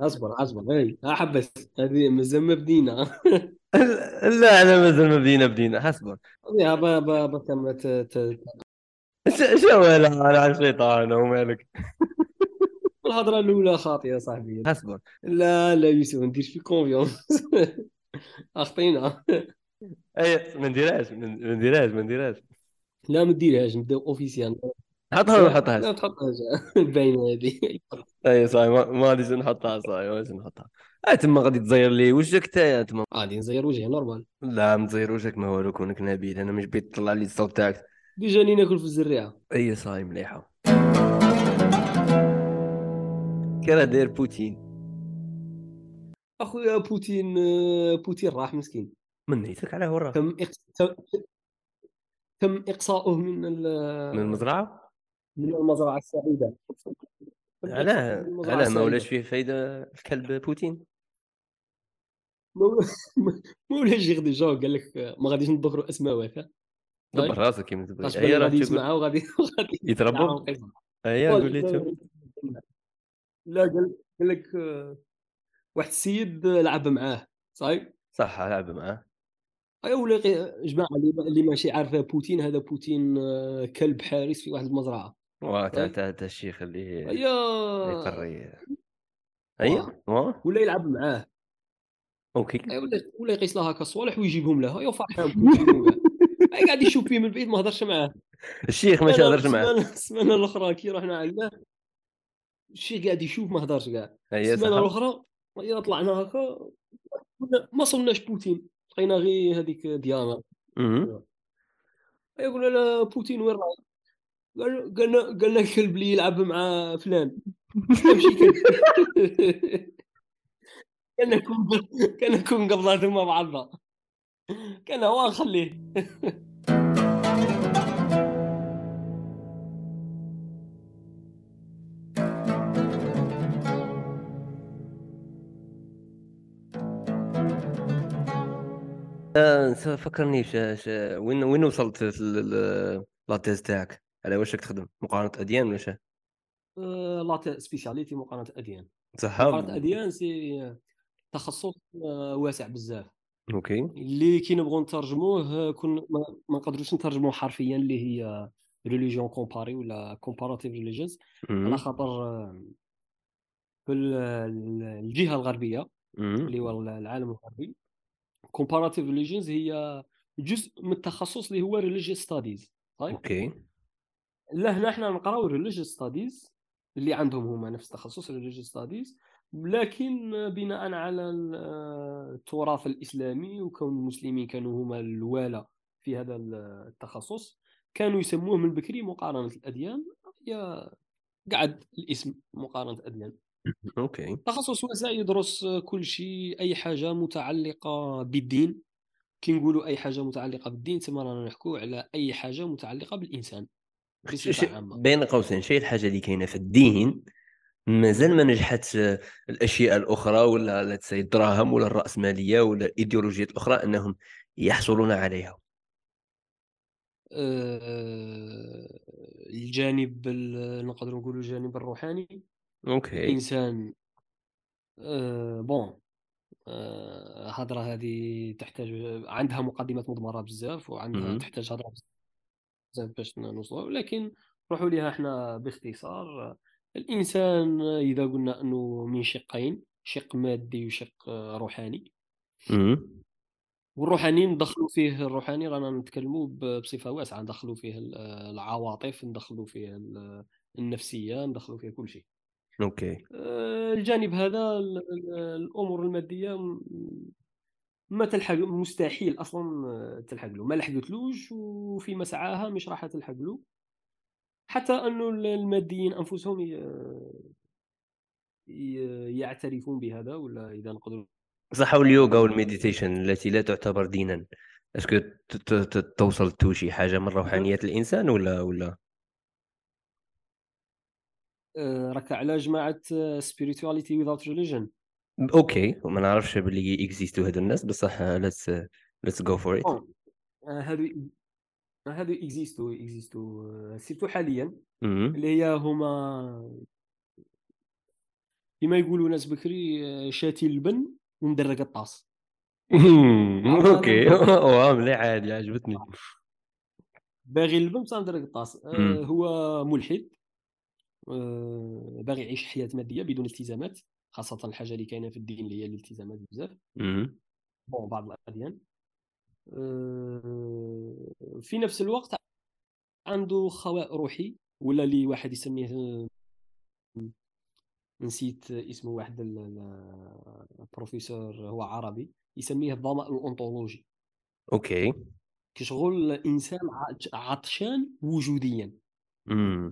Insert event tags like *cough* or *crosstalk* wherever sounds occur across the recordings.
أصبر أصبر. اي حبس هذه ما بدينا *laughs* لا أنا ما بدينا بدينا أصبر. يا با با با كم ت- ت- ش- شو على الشيطان ومالك. *laughs* الهضرة الأولى خاطئة صاحبي. أصبر. لا لا يوسف ما نديرش في كونفيونس *laughs* أخطينا. اي ما نديرهاش ما نديرهاش ما نديرهاش لا ما ديرهاش نبداو اوفيسيال حطها ولا ما لا تحطهاش *laughs* باينه هذه. أي صاحي ما ما غاديش نحطها صاحي ما غاديش نحطها. آه تما غادي تزير لي وجهك تا تما. غادي نزير وجهي نورمال. لا ما تزير وجهك ما والو كونك نبيل أنا مش بيت تطلع لي الصوت تاعك. ديجا راني ناكل في الزريعة. أي صاحي مليحة. كي راه داير بوتين. أخويا بوتين بوتين راح مسكين. من نيتك على تم إقص... تم- تم إقصاؤه من ال- من المزرعة؟ من المزرعة السعيدة. علاه علاه ما ولاش. فيه فايدة الكلب بوتين؟ ما ولا- *laughs* ولاش يغدي جو قال لك ما غاديش ندبروا اسماء هكا دبر طيب. راسك كيما تبغي هي بالك راه غادي يسمعها وغادي *laughs* يتربوا؟ هي والله قول لي لا- قال لك آه، واحد السيد لعب معاه صايب صح لعب معاه. اي ولا يقي- جماعة اللي ماشي عارفة بوتين هذا بوتين آه، كلب حارس في واحد المزرعة. تاع الشيخ اللي هيا يقري هيا واه ولا يلعب معاه. أوكي. ولا ولا يقيس له هكا صوالح ويجيبهم له ايوا فرحان قاعد يشوف فيه من بعيد ما هضرش معاه. الشيخ ماشي هضرش معاه. السمانه الأخرى كي رحنا عندنا الشيخ قاعد يشوف ما هضرش كاع السمانه صح. الأخرى طلعنا هكا. ما صلناش بوتين. لقينا غير هذيك ديانا. مهم. اي قلنا له بوتين وين راه قال قالنا قالنا الكلب اللي يلعب مع فلان. ماشي كلب. *laughs* كان نكون كان نكون قبضاتهم مع بعضنا كان هو نخليه *laughs* آه، س- فكرني. وين وين وصلت ل- ل- la thèse تاعك؟ على واش راك تخدم مقارنة أديان ولا شا؟ آه، la spécialité مقارنة أديان. صح. مقارنة أديان c'est تخصص آه، واسع بزاف. okay. اللي كي نبغوا نترجموه آه، كون ما نقدروش نترجموه حرفيا اللي هي religion comparée ولا comparative religions. على خاطر في ال- ال- الجهة الغربية. اللي هو العالم الغربي comparative religions هي جزء من التخصص اللي هو religious studies طيب okay. لا هنا إحنا نقراو religious studies اللي عندهم هما نفس التخصص religious studies لكن بناء على ال- التراث الإسلامي وكون المسلمين كانوا هما الوالة في هذا التخصص كانوا يسموه من بكري مقارنة الأديان. هي قعد الاسم مقارنة الأديان. *laughs* أوكي. تخصص واسع يدرس كل شيء أي حاجة متعلقة بالدين. كي نقولوا أي حاجة متعلقة بالدين تما رانا نحكوا على أي حاجة متعلقة بالإنسان. بين قوسين. شيء الحاجة اللي كاينة في الدين مازال ما نجحت آه، الأشياء الأخرى ولا say الدراهم ولا الرأسمالية ولا الإيديولوجيات الأخرى أنهم يحصلون عليها. آه، الجانب ال- نقدر نقولوا الجانب الروحاني. okay. الانسان آه، bon آه، هضرة هذه تحتاج عندها مقدمات مضمرة بزاف وعندها مهم. تحتاج هضرة بزاف باش نوصلوا لكن نروحوا ليها إحنا باختصار. الإنسان إذا قلنا أنه من شقين شق مادي وشق روحاني. والروحاني ندخلوا فيه الروحاني رانا نتكلموا بصفة واسعة. ندخلوا فيه ال- العواطف ندخلوا فيه ال- النفسية ندخلوا فيه كل شيء. أوكي. آه، الجانب هذا ال- ال- الأمور المادية ما تلحق مستحيل أصلا آه، تلحق له. ما لحقتلوش وفي مسعاها مش راح تلحق له. حتى أنه ال- الماديين أنفسهم يعترفون بهذا ولا إذا نقدروا صح واليوغا وال meditation التي لا تعتبر دينا. est-ce que توصل تو شي حاجة من روحانيات الإنسان ولا ولا؟ آه، راك على جماعة spirituality without religion. okay ما نعرفش باللي اكزيستو هادو الناس بصح let's let's go for it bon آه، هادو هادو اكزيستو اكزيستو surtout حاليا اللي هي هما كما يقولوا ناس بكري آه، شاتي اللبن ومدرق الطاس. okay. *laughs* واه مليح عادي عجبتني. باغي اللبن بصح مدرق الطاس. آه،. هو ملحد آه، باغي يعيش حياة مادية بدون التزامات. خاصة الحاجة اللي كاينة في الدين اللي هي الالتزامات بزاف. bon بعض الأديان. آه، في نفس الوقت عنده خواء روحي ولا اللي واحد يسميه نسيت اسمه واحد ال- ال- البروفيسور هو عربي يسميه الظمأ الأنطولوجي. أوكي. كشغل عط- عطشان وجوديا.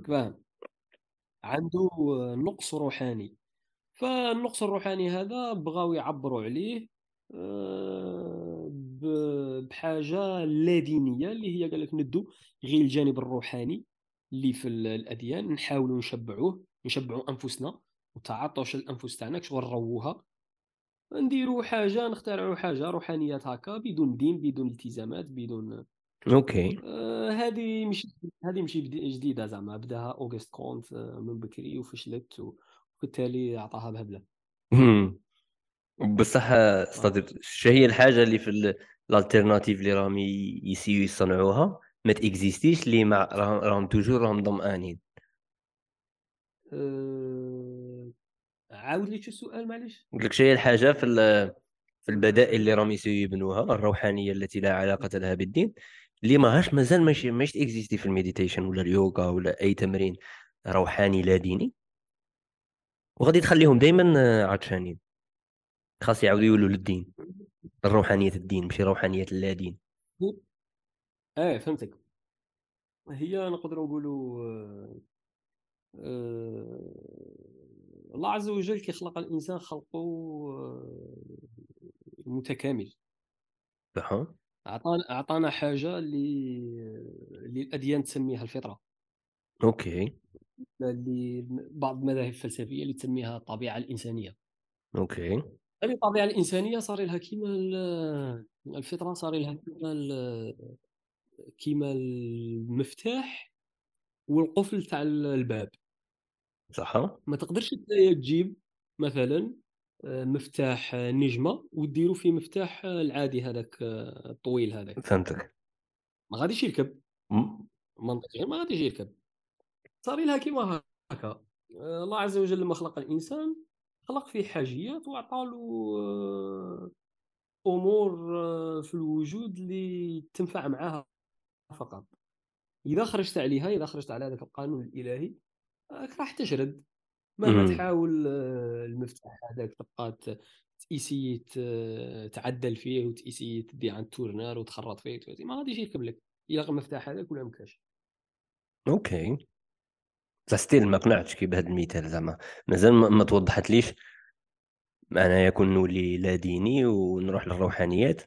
فاهم؟ عنده نقص روحاني. فالنقص الروحاني هذا بغاو يعبروا عليه آه، ب- بحاجة لا دينية اللي هي قال لك ندو غير الجانب الروحاني اللي في ال- الأديان نحاولوا نشبعوه نشبعوا أنفسنا وتعطش الأنفس تاعنا شغل نروها نديروا حاجة نخترعوا حاجة روحانيات هكا بدون دين بدون التزامات بدون okay. آه، هذه مش هذه مش جديدة زعما بداها أوغست كونت آه، من بكري وفشلت وبالتالي عطاها بهبلة. مم. بصح أستاذ شو هي الحاجة اللي في ال alternative اللي راهم يسيو يصنعوها؟ ما تإكزيستيش اللي مع راهم toujours راهم ضمآنين. أه... عاود لي شو السؤال معليش. قلت لك شو هي الحاجة في ال- في البدائل اللي راهم يسيو يبنوها الروحانية التي لا علاقة لها بالدين اللي ماهاش مازال ماشي ماش تإكزيستي في ال meditation ولا اليوغا ولا أي تمرين روحاني لا ديني. وغادي تخليهم دائما عطشانين. خاص يعاودوا يولوا للدين الروحانية الدين ماشي روحانية اللا دين آه فهمتك. هي نقدروا نقولوا آه، آه، الله عز وجل كي خلق الإنسان خلقه آه، متكامل. صح اعطانا اعطانا حاجة اللي اللي الأديان تسميها الفطرة. okay. اللي بعض المذاهب الفلسفية اللي تسميها الطبيعة الإنسانية. okay. هذه الطبيعة الإنسانية صار لها كيما ال- الفطرة صار لها كيما كيما المفتاح والقفل تاع الباب. صح. ما تقدرش تجيب مثلا آه، مفتاح آه، نجمة وديرو فيه مفتاح آه، العادي هذاك الطويل هذاك. فهمتك. ما غاديش يركب. منطقيا ما غاديش يركب. صار لها كيما هكا. آه، الله عز وجل لما خلق الإنسان خلق فيه حاجيات وعطى له آه، أمور آه، في الوجود اللي تنفع معاها فقط. إذا خرجت عليها إذا خرجت على هذاك القانون الإلهي راك راح تشرد مهما. تحاول المفتاح هذاك تبقى تيسي تعدل فيه وتيسي تدي عند tourneur وتخرط فيه. ما غاديش يركب لك الا المفتاح هذاك ولا مكاش. okay. بصح still ما قنعتش كي بهذا المثال زعما. مازال ما, ما توضحتليش معناها يكون نولي لا ديني ونروح للروحانيات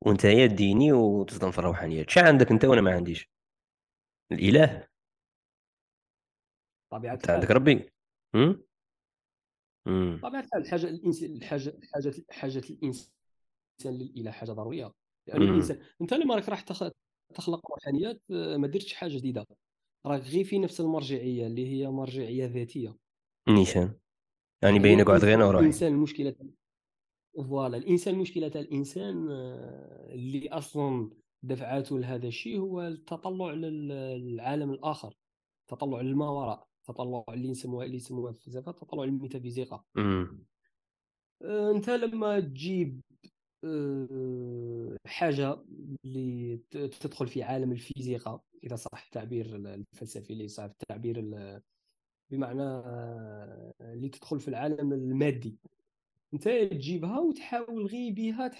وانت يا ديني وتصدم في الروحانيات. شا عندك انت وأنا ما عنديش. الإله. طبيعة انت عندك ربي. هم؟ مم. طبيعة الحال الحاجة الانسان الحاجة حاجة حاجة الإنسان للإله حاجة ضرورية. لأن. الإنسان أنت لما راك راح تخ- تخلق روحانيات آه، ما درتش حاجة جديدة. راك غير في نفس المرجعية اللي هي مرجعية ذاتية. نيشان. يعني هي بينك وعد غير وروحي الإنسان المشكلة فوالا الإنسان المشكلة تاع الإنسان آه، اللي أصلا دفعته لهذا الشيء هو التطلع لل- للعالم الآخر. التطلع للما وراء التطلع اللي يسموها اللي يسموها في الفلسفه التطلع للميتافيزيقا. آه، أنت لما تجيب آه، حاجة اللي تدخل في عالم الفيزيقا إذا صح التعبير الفلسفي اللي صح التعبير ال- بمعنى آه، اللي تدخل في العالم المادي. أنت تجيبها وتحاول غير بها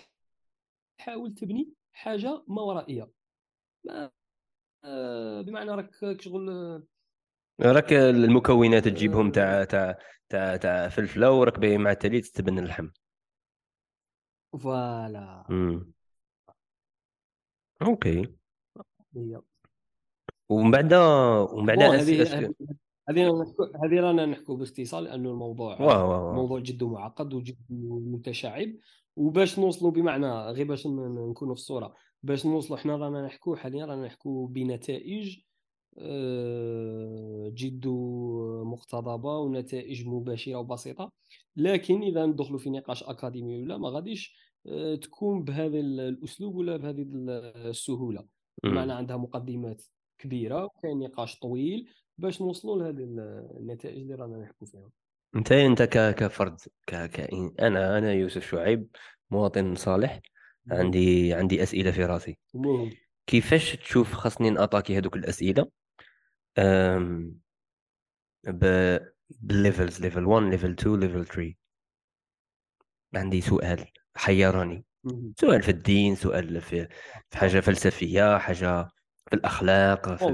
تحاول تبني حاجة ما ورائية. ما آه، بمعنى راك شغل آه، راك المكونات تجيبهم تاع تاع تاع تاع فلفلة وراك باين مع التالي تستبن اللحم. voilà. okay. ومن بعد ومن بعد. هذه. هذه- هذه رانا نحكو- هذه رانا نحكو باختصار لأنه الموضوع واه واه. موضوع جد معقد وجد متشعب وباش نوصلوا بمعنى غير باش نكونوا في الصورة باش نوصلوا حنا رانا نحكو حاليا رانا نحكو بنتائج آه، جد مقتضبة ونتائج مباشرة وبسيطة لكن إذا ندخلوا في نقاش أكاديمي ولا ما غاديش آه، تكون بهذا الأسلوب ولا بهذه السهولة بمعنى عندها مقدمات كبيرة وكاين نقاش طويل باش نوصلوا لهذه النتائج اللي رانا نحكوا فيها. أنت أنت كفرد ككائن أنا أنا يوسف شعيب مواطن صالح عندي عندي أسئلة في راسي. كيفاش تشوف خاصني نأتاكي هذوك الأسئلة؟ أم... ب بال levels level 1 level 2 level 3 عندي سؤال حيرني سؤال في الدين سؤال في في حاجة فلسفية حاجة في الأخلاق في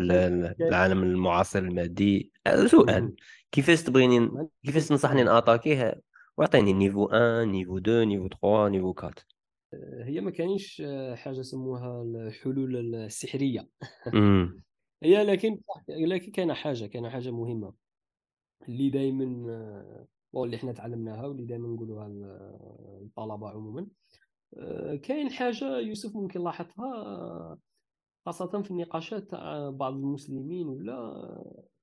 العالم المعاصر المادي. سؤال كيفاش تبغيني كيفاش تنصحني ناتاكيه واعطيني niveau 1 niveau 2 niveau 3 niveau 4 هي ما كاينش حاجة سموها الحلول السحرية. *laughs* هي لكن لكن كاينة حاجة كاينة حاجة مهمة. اللي دائما اللي حنا تعلمناها واللي دائما نقولوها للطلبه عموما. كاين حاجة يوسف ممكن لاحظها خاصة في النقاشات تاع بعض المسلمين ولا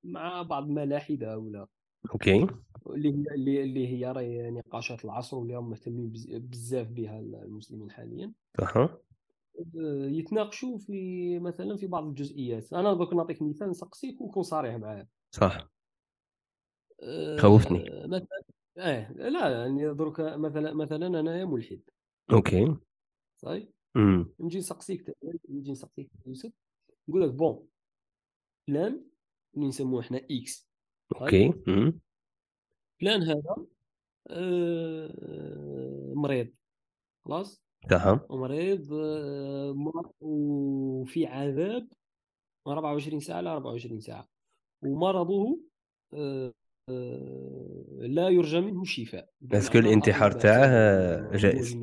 مع بعض الملاحدة ولا أوكي. اللي هي اللي هي راهي نقاشات العصر واللي هم مهتمين بزاف بها المسلمين حاليا. أها. يتناقشوا في مثلا في بعض الجزئيات. أنا دوك نعطيك مثال نسقسيك وكون صريح معاه. صح. خوفتني آه، مثلا آه لا يعني درك مثلا مثلا أنايا ملحد. OK. صحيح امم نجي نسقسيك نجي نسقسيك يوسف. نقول لك bon فلان اللي نسموه إحنا X. OK. امم فلان هذا آه مريض. خلاص؟ تمام. مريض آه وفي عذاب 24 ساعة ل 24 ساعة. ومرضه آه لا يرجى منه شفاء. اسكو الانتحار تاعه جائز؟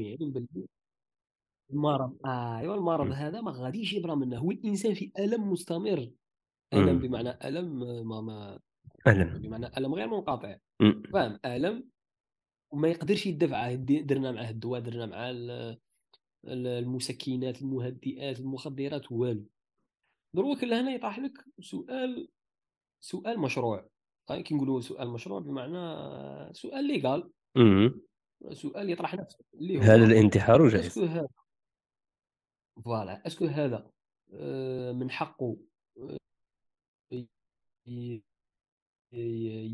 المرض آه ايوا المرض م. هذا ما غاديش يبرى منه هو الإنسان في ألم مستمر. ألم بمعنى ألم ما ما ألم. بمعنى ألم غير منقطع. فاهم؟ ألم وما يقدرش يدفعه درنا معاه الدواء درنا معاه المسكنات المهدئات المخدرات والو. دروك لهنا يطرح لك سؤال سؤال مشروع. طيب كي نقولوا سؤال مشروع بمعنى سؤال légal سؤال يطرح نفسه اللي هو هل الانتحار جائز؟ هذا؟ voilà. est-ce que هذا آه، من حقه آه،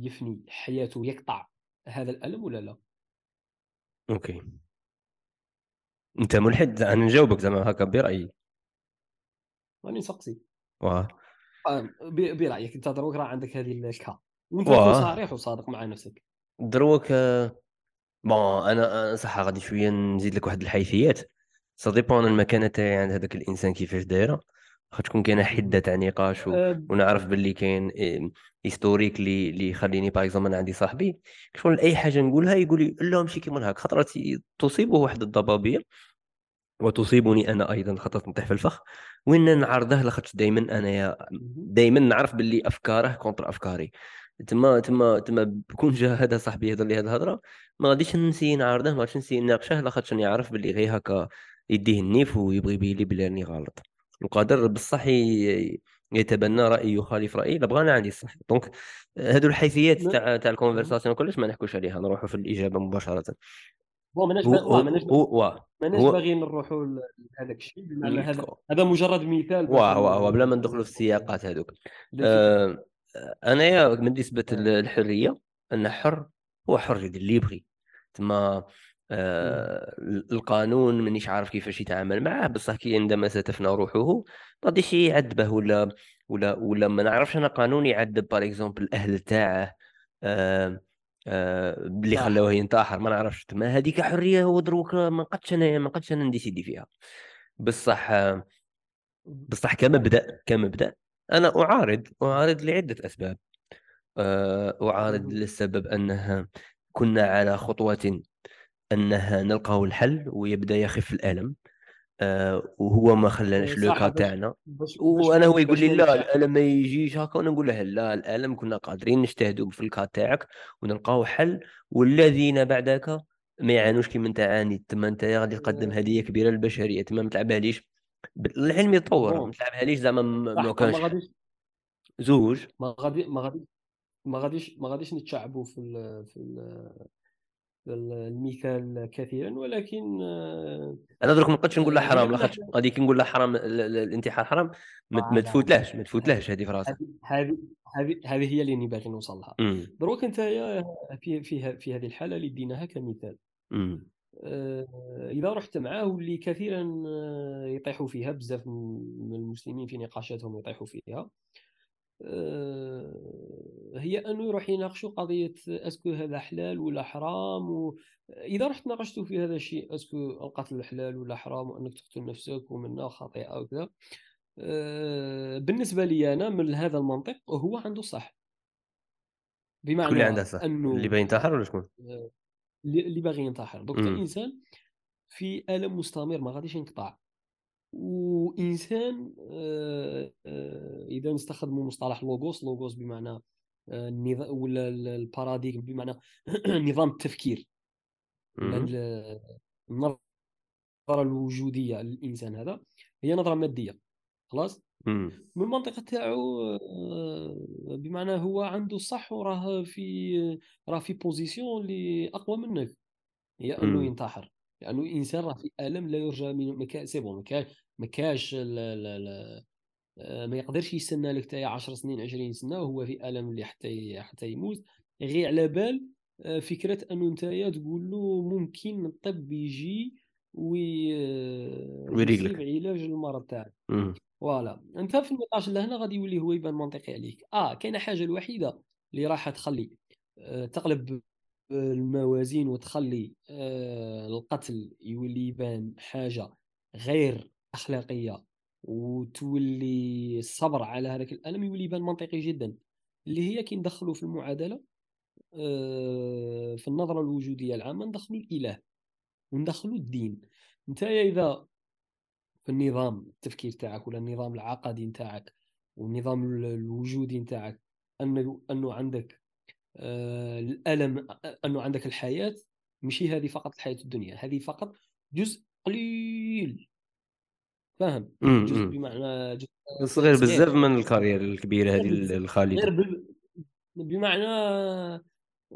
يفني حياته يقطع هذا الألم ولا لا؟ OK. أنت ملحد أنا نجاوبك زعما هكا برأيي. راني نسقسي. واه. برأيك أنت دروك راه عندك هذه ال cas. وأنت صريح وصادق مع نفسك. دروك bon أنا صح غادي شوية نزيد لك واحد الحيثيات. ça dépend المكانة تاعي عند هذاك الإنسان كيفاش دايرة. واخا تكون كاينة حدة تاع نقاش و... أه. ونعرف باللي كاين historique اللي اللي يخليني باغ أنا عندي صاحبي. شغل أي حاجة نقولها يقول لي لا ماشي كيما هكا. خطرات تصيبه واحد الضبابيه وتصيبني أنا أيضا. خطرت نطيح في الفخ. وين نعرضه؟ لاخاطش دائما انايا دائما نعرف باللي أفكاره contre أفكاري. تما تما تما بكون جا هذا صاحبي يهضر لي هذه الهضرة. ما غاديش نسي نعارضه ما غاديش نسي نناقشه. لاخاطش راني عارف باللي غير هكا يديه النيف ويبغي يبين لي بلي راني غلط وقادر بصح يتبنى رأي يخالف رايي لا بغانا عندي الصح donc هادو الحيثيات تاع تاع ال conversation كلش ما نحكوش عليها. نروحوا في الإجابة مباشرة. هو ماناش ماناش ماناش باغيين نروحوا لهذاك الشيء هذا هذا مجرد مثال واه واه بلا ما ندخلوا في السياقات هذوك آه أنايا بالنسبة للحرية أنا حر هو حر يدير اللي يبغي. تما آه القانون مانيش عارف كيفاش يتعامل معاه بصح كي عندما ستفنى روحه ما غاديش يعذبه ولا ولا ولا ما نعرفش أنا قانون يعذب par exemple الأهل تاعه آه آه اللي خلاوه ينتحر ما نعرفش تما هذيك حرية هو دروك ما نقدش أنا ما نقدش أنا نديسيدي فيها. بصح بصح كمبدا كمبدا أنا أعارض أعارض لعدة أسباب. آه، أعارض للسبب أنها كنا على خطوة انها نلقاه الحل ويبدأ يخف الألم. آه وهو ما خلاناش إيه، لوكا تاعنا. وأنا هو يقول لي لا الألم ما يجيش هكا وأنا نقول له لا الألم كنا قادرين نجتهدوا في الكا تاعك ونلقاو حل والذين بعدك ما يعانوش كيما أنت عانيت تما أنت غادي تقدم إيه. هدية كبيرة للبشرية. تما ما تلعبهاليش العلم يتطور. ما تلعبهاليش زعما ما كانش زوج. ما غادي ما غادي ما غاديش ما غاديش نتشعبوا في ال في ال المثال كثيرا ولكن أنا درك ما نقدرش نقول له حرام لاخاطش غادي كي نقول له حرام الانتحار حرام ما تفوتلهش ما تفوتلهش هذه في راسك. هذه هذه هذه هي اللي باغي نوصل لها دروك انت في في في هذه الحالة اللي ديناها كمثال. إذا رحت معاه واللي كثيرا يطيحوا فيها بزاف من المسلمين في نقاشاتهم يطيحوا فيها هي انه يروح يناقشوا قضية أسكو هذا حلال ولا حرام و... إذا رحت ناقشته في هذا الشيء أسكو القتل حلال ولا حرام وأنك تقتل نفسك ومنها خطيئه وكذا بالنسبة لي أنا من هذا المنطق هو عنده صح. بمعنى اللي عنده صح. انه اللي باغي ينتحر ولا شكون؟ اللي باغي ينتحر. دوك إنسان في الم مستمر ما غاديش ينقطع. وإنسان آه، آه، إذا نستخدموا مصطلح لوغوس لوغوس بمعنى آه، النظام ولا ال paradigme بمعنى *clears throat* نظام التفكير. النظرة الوجودية للإنسان هذا هي نظرة مادية. خلاص؟ من المنطقة تاعو بمعنى هو عنده الصح وراه في راه في position اللي اقوى منك. هي أنه ينتحر. لأنه يعني الإنسان راه في ألم لا يرجى من مكان c'est bon ما كاش آه، ما يقدرش يستنى لك تاع 10 سنين 20 سنة وهو في ألم اللي حتى حتى يموت. غير على بال آه، فكرة أنه أنت تقول له ممكن الطب يجي وي آه، ويريق علاج المرض تاعك. فوالا. أنت في النقاش لهنا غادي يولي هو يبان منطقي عليك. آه كاينة حاجة الوحيدة اللي راح تخلي تقلب الموازين وتخلي آه، القتل يولي يبان حاجة غير أخلاقية وتولي الصبر على هذاك الألم يولي يبان منطقي جدا اللي هي كي ندخلوا في المعادلة آه، في النظرة الوجودية العامة ندخلوا الإله وندخلوا الدين. انت إذا في النظام التفكير تاعك ولا النظام العقدي نتاعك والنظام الوجودي نتاعك أنه أنه عندك الألم أنه عندك الحياة ماشي هذه فقط الحياة الدنيا هذه فقط جزء قليل. فاهم؟ جزء بمعنى جزء صغير. بزاف من الكارير الكبيرة هذه الخالدة. بمعنى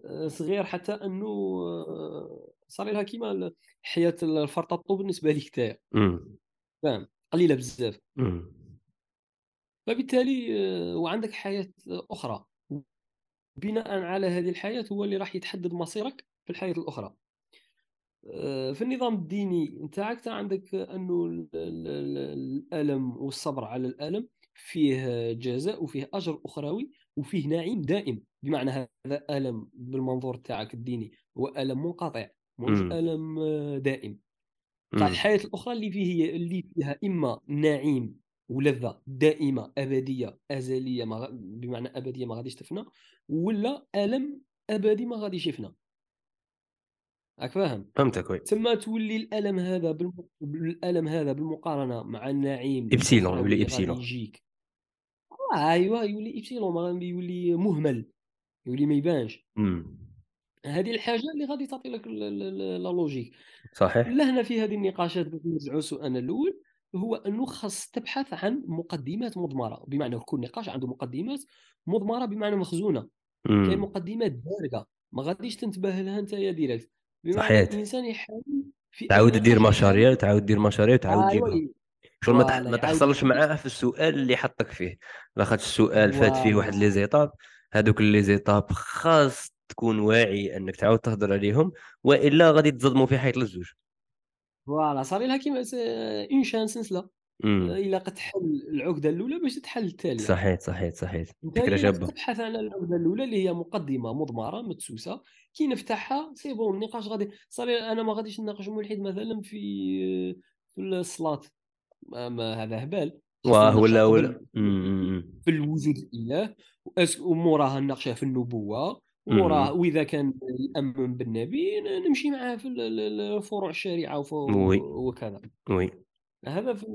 آه، صغير حتى أنه آه، صار لها كيما حياة الفرطاطو بالنسبة لك تاع فاهم؟ قليلة بزاف. فبالتالي وعندك حياة أخرى. بناء على هذه الحياة هو اللي راح يتحدد مصيرك في الحياة الأخرى. آه، في النظام الديني نتاعك عندك أنه الألم والصبر على الألم فيه جزاء وفيه أجر أخروي وفيه نعيم دائم. بمعنى هذا ألم بالمنظور تاعك الديني هو ألم منقطع مش ألم دائم. الحياة الأخرى اللي فيه اللي فيها إما نعيم ولذه دائمه ابديه ازليه ما بمعنى ابديه ما غاديش تفنى ولا الم ابدي ما غاديش يفنى راك فاهم فهمتك oui تما تولي الالم هذا بالم... الالم هذا بالمقارنه مع النعيم ابسيلون يولي ابسيلون يجيك آه ايوا يولي ابسيلون يولي مهمل يولي ما يبانش هذه الحاجة اللي غادي تعطي لك la logique صحيح لهنا في هذه النقاشات باش نرجعوا سؤالنا الأول هو أنه خاص تبحث عن مقدمات مضمرة بمعنى كل نقاش عنده مقدمات مضمرة بمعنى مخزونة. كاين مقدمات دارجة ما غاديش تنتبه لها أنت يا direct بمعنى صحيح. الإنسان يحاول في تعاود دير مشاريع تعاود دير مشاريع تعاود تجيبها أيوة شغل ما, ما تحصلش معاه في السؤال اللي حطك فيه. لاخاطش السؤال فات فيه واحد les étapes هذوك les étapes خاص تكون واعي أنك تعاود تهضر عليهم وإلا غادي تصدموا في حيط للزوج. voilà صار لها كيما en chaîne سلسله إلا قد تحل العقدة الأولى باش تحل التالية. صحيح صحيح صحيح. فكرة شابه تبحث على العقدة الأولى اللي هي مقدمة مضمرة مدسوسه كي نفتحها c'est bon النقاش غادي صار أنا ما غاديش نناقش ملحد مثلا في في الصلاة. ما هذا هبال. واه ولا ولا. في الوجود الإله. وموراها نناقشها في النبوة. وراه وإذا كان يأمن بالنبي نمشي معاه في فروع الشريعة وكذا. وي. هذا في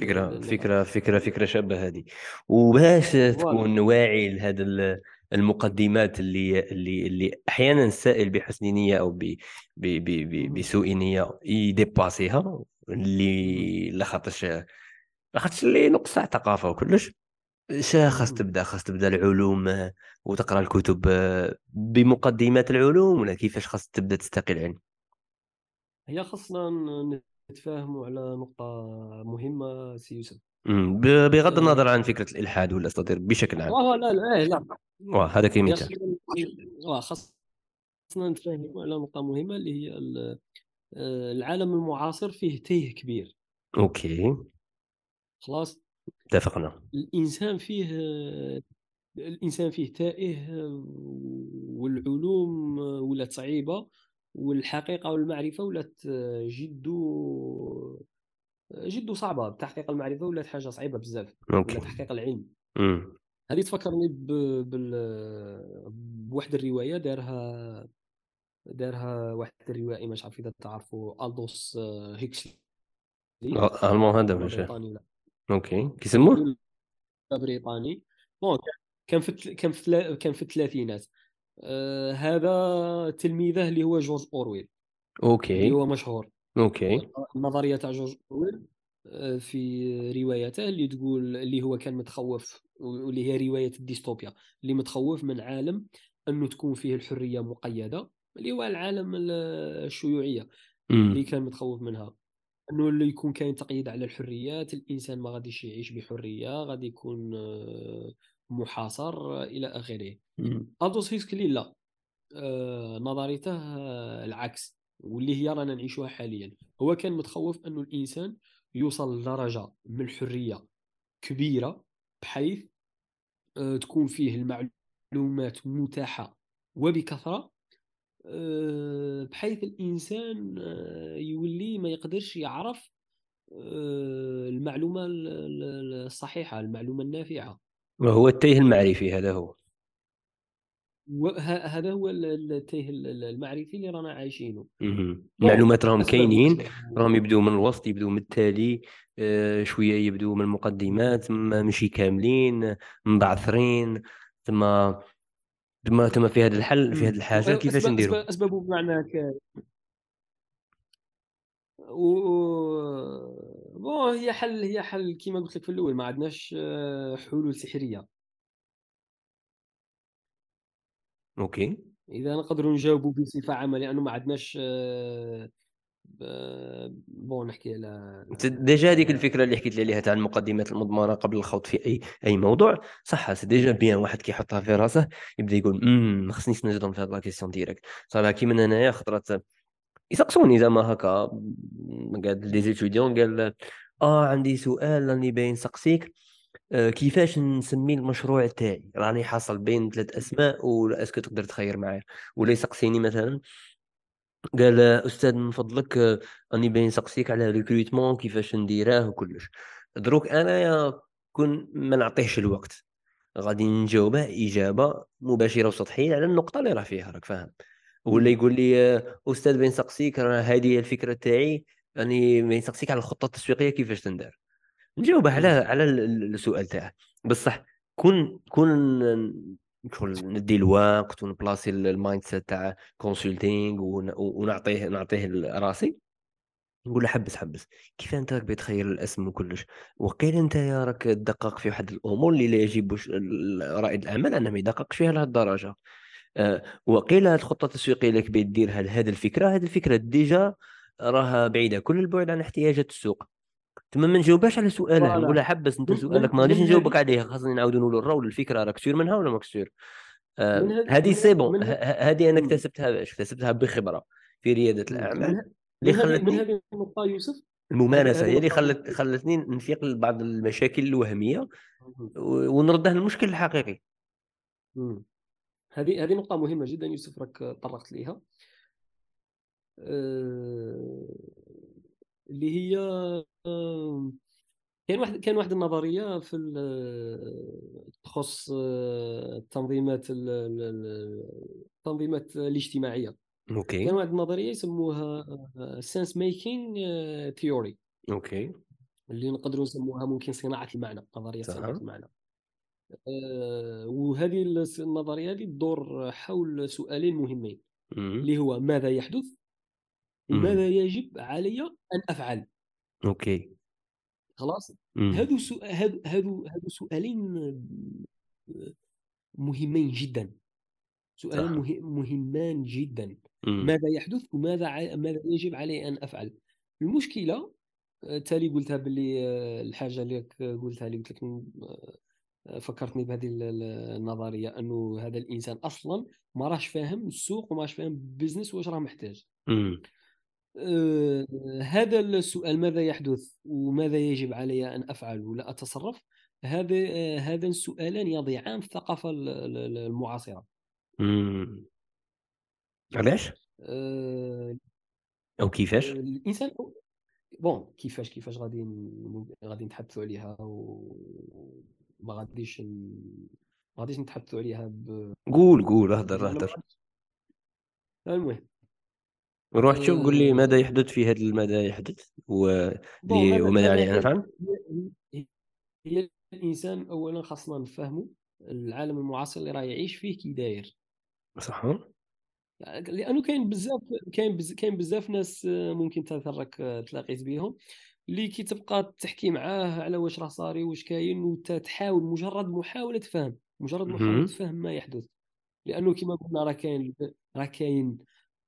فكرة فكرة فكرة فكرة شابة هذه. وباش تكون واعي لهذا المقدمات اللي اللي اللي أحيانا السائل بحسن نية أو ب بسوء نية يديباسيها اللي لاخاطرش لاخاطرش اللي نقص ثقافه وكلش. خاص تبدا خاص تبدا العلوم آه، وتقرا الكتب آه، بمقدمات العلوم ولا كيفاش خاص تبدا تستقي العلم هي خاصنا نتفاهموا على نقطة مهمة سي يوسف. بغض النظر عن آه، فكرة الإلحاد ولا اساطير بشكل عام. آه لا لا إيه، لا. واه هذا كمثال خاصنا آه، خاصنا نتفاهموا على نقطة مهمة اللي هي ال- آه، العالم المعاصر فيه تيه كبير. OK. خلاص. اتفقنا. الإنسان فيه الإنسان فيه تائه والعلوم ولات صعيبة والحقيقة والمعرفة ولات جد جد صعبة. تحقيق المعرفة ولات حاجة صعيبة بزاف ولا تحقيق العلم. هذه تفكرني ب... بال... بواحد الرواية دارها دارها واحد الروائي مش عارف إذا تعرفوا ألدوس هيكسلي. غ- المهم هذا بريطاني ولا؟ أوكي. كيسموه بريطاني. bon كان في كان في كان في الثلاثينات. آه هذا تلميذه اللي هو جورج أورويل اللي OK هو مشهور. OK. النظرية تاع جورج أورويل آه، في روايته اللي تقول اللي هو كان متخوف واللي هي رواية الديستوبيا اللي متخوف من عالم أنه تكون فيه الحرية مقيدة اللي هو العالم ال- الشيوعية اللي. كان متخوف منها. إنه اللي يكون كاين تقييد على الحريات الإنسان ما غاديش يعيش بحرية غادي يكون آه، محاصر آه، إلى آخره. مم. الدوس هيسكلي لا. آه، نظريته آه، العكس. واللي هي رانا نعيشوها حاليا. هو كان متخوف إنه الإنسان يوصل لدرجة من الحريه كبيرة بحيث آه، تكون فيه المعلومات متاحة وبكثرة بحيث الإنسان آه، يولي ما يقدرش يعرف آه، المعلومة ال- ال- الصحيحة المعلومة النافعة. وهو التيه المعرفي هذا هو. هذا هو ال- التيه ال- المعرفي اللي رانا عايشينه. المعلومات راهم أسباب كاينين. راهم يبدو من الوسط يبدو من التالي آه، شوية يبدو من المقدمات ما ماشي كاملين مبعثرين ثم ثم ثم في هذا الحل في هذه الحاجة كيفاش اسباب نديروا اسباب أسبابه بمعنى ك و bon هي حل هي حل كما قلت لك في الأول ما عندناش آه، حلول سحرية. OK. إذا نقدروا نجاوبوا بصفة عامة لأنه ما عندناش آه، bon نحكي على déjà هذيك الفكرة اللي حكيت لي عليها تاع المقدمات المضمرة قبل الخوض في اي أي موضوع صح c'est déjà بيان واحد كيحطها في راسه يبدأ يقول امم ما خصنيش نجرم في هذه لا question directe صافي كيما انايا خطرات يسقسوني زعما هكا قال لي زيتيديون قال آه عندي سؤال راني باين نسقسيك آه، كيفاش نسمي المشروع تاعي؟ راني حاصل بين ثلاث أسماء ولا est-ce que تقدر تخير معايا؟ ولا يسقسيني مثلا؟ قال أستاذ من فضلك راني باين نسقسيك على recrutement كيفاش نديراه وكلش. دروك انايا كون ما نعطيهش الوقت. غادي نجاوبه إجابة مباشرة وسطحية على النقطة اللي راه فيها راك فاهم. ولا. يقول لي أستاذ بين نسقسيك راه هذه هي الفكرة تاعي راني بين نسقسيك على الخطة التسويقية كيفاش تندار نجاوب على. على ال- ال- السؤال تاعه. بصح كون كون شغل ندي الوقت ونبلاصي ال- ال mindset تاع consulting ونعطيه نعطيه راسي. نقول له حبس حبس. كيف أنت راك بتخيل الاسم وكلش وقيل أنت يا راك تدقق في واحد الأمور اللي لا يجب رائد الاعمال انه ما يدققش فيها لهذه الدرجة. آه، وقيل هذه الخطة التسويقية اللي كبي ديرها لهذه الفكرة. هذه الفكرة ديجا راها بعيدة. كل البعد عن احتياجات السوق. تما ما نجاوبهاش على سؤاله. نقول له حبس أنت سؤالك ما غاديش نجاوبك هذه- عليه خاصني نعاودو نقولوا الرول الفكرة راك سير منها ولا ماك سير آه، هذه- سي بون هذه- أنا. اكتسبتها باش اكتسبتها بخبرة في ريادة. الأعمال اللي هذه من خلتني هذه النقطة يوسف الممارسة هي اللي خلت. خلتني نفيق لبعض المشاكل الوهمية ونردها للمشكل الحقيقي. هذه هذه نقطة مهمة جدا يوسف راك طرقت ليها آه، اللي هي آه، كاين واحد كاين واحد النظرية في ال- تخص آه، التنظيمات ال- ال- ال- التنظيمات الاجتماعية okay كان واحد النظرية يسموها sensemaking theory okay اللي نقدروا نسموها ممكن صناعة المعنى نظرية صح. صناعة المعنى آه، وهذه النظرية هذه تدور حول سؤالين مهمين. اللي هو ماذا يحدث. وماذا يجب علي أن أفعل okay خلاص مم. هادو سو... هادو هادو هادو سؤالين مهمين جدا سؤالان. مه- مهمان جدا مم. ماذا يحدث وماذا ع... ماذا يجب علي أن أفعل المشكلة آه، تالي قلتها باللي آه، الحاجة اللي قلتها اللي قلت لك آه، فكرتني بهذه ال- ال- النظرية أنه هذا الإنسان أصلا ما راهش فاهم السوق وما راهش فاهم البزنس واش راه محتاج مم. آه، هذا السؤال ماذا يحدث وماذا يجب علي أن أفعل ولا أتصرف؟ هذا آه، هذان السؤالان يضيعان في الثقافة ال- ال- المعاصرة. علاش؟ آه، أو كيفاش؟ الإنسان بون كيفاش كيفاش غادي غادي نتحدثوا عليها وما غاديش ما غاديش نتحدثوا عليها ب... قول قول اهدر اهدر المهم روح شوف قول لي ماذا آه، يحدث في هذا ماذا يحدث؟ و... لي- ماذا وماذا ماذا علي ان يحدث افعل هي الإنسان اولا خاصنا نفهموا العالم المعاصر اللي راه يعيش فيه كي داير. صح. لأنه كاين بزاف كاين بز... كاين بزاف ناس آه، ممكن تراك آه، تلاقيت بهم اللي كي تبقى تحكي معاه على واش راه صاري واش كاين وتحاول مجرد محاولة فهم مجرد محاولة. فهم ما يحدث. لأنه كما قلنا راه كاين راه كاين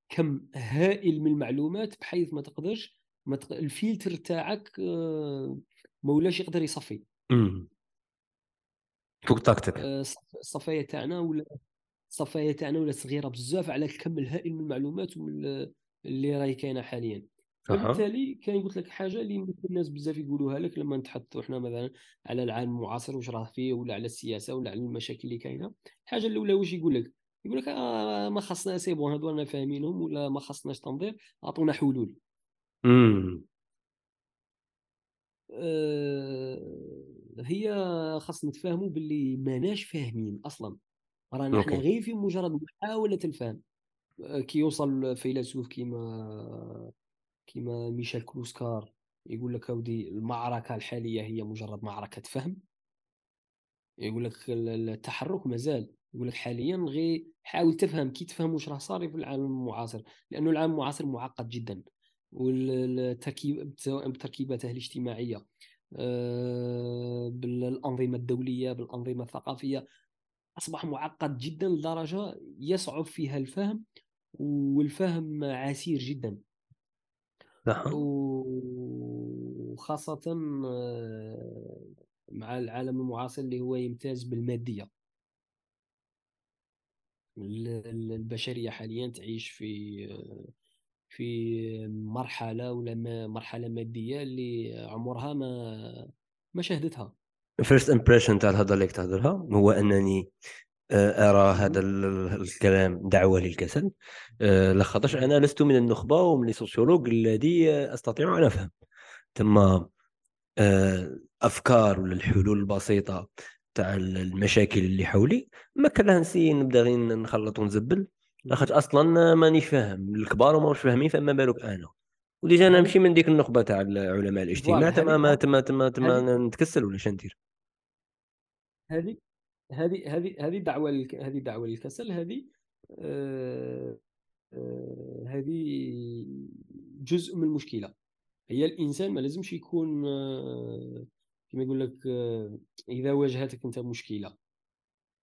كم هائل من المعلومات بحيث ما تقدرش ما تق... الفلتر تاعك آه، ما ولاش يقدر يصفي. فوق طاقتك. آه، الصف- الصفاية تاعنا ولا الصفاية تاعنا ولا صغيرة بزاف على الكم الهائل من المعلومات وال- اللي راهي كاينة حاليا. فبالتالي كاين قلت لك حاجة اللي الناس بزاف يقولوها لك لما نتحدثوا إحنا مثلا على العالم المعاصر واش راه فيه ولا على السياسة ولا على المشاكل اللي كاينة. الحاجة الأولى واش يقول لك؟ يقول لك آه ما خصنا c'est bon هادو رانا فاهمينهم ولا ما خصناش تنظير اعطونا حلول. مم. آه هي خاص نتفاهموا باللي ماناش فاهمين أصلا. رانا okay. غير في مجرد محاولة الفهم. آه، كي يوصل فيلسوف كيما كيما ميشيل كلوسكار يقول لك أودي المعركة الحالية هي مجرد معركة فهم. يقول لك ال- التحرك مازال. يقول لك حاليا غير حاول تفهم كي تفهم واش راه صار في العالم المعاصر لأنه العالم المعاصر معقد جدا والتركيب سواء بتركيباته الاجتماعية آه، بالأنظمة الدولية بالأنظمة الثقافية أصبح معقد جدا لدرجة يصعب فيها الفهم والفهم عسير جدا. صح وخاصة آه، مع العالم المعاصر اللي هو يمتاز بالمادية. ال- ال- البشرية حاليا تعيش في في مرحلة ولا ما- مرحلة مادية اللي عمرها ما ما شهدتها. first impression تاع الهضرة اللي تهضرها هو أنني آه، أرى هذا الكلام دعوة للكسل. آه، لخاطرش أنا لست من النخبة ومن ال sociologues الذي أستطيع أن أفهم. ثم آه، أفكار ولا الحلول البسيطة تاع المشاكل اللي حولي. ما كان لها نسي نبدا غير نخلط ونزبل لاخاطش أصلا مانيش فاهم. الكبار وما فاهمين فما بالك أنا. وديجا أنا نمشي من ديك النخبة تاع علماء الاجتماع. تما ما تما تما تما هذه نتكسل ولا شندير هذه هذه هذه هذه للك... هذه دعوة للكسل. هذه آه، آه، هذه جزء من المشكلة. هي الإنسان ما لازمش يكون آه، كما يقول لك آه، إذا واجهتك أنت مشكلة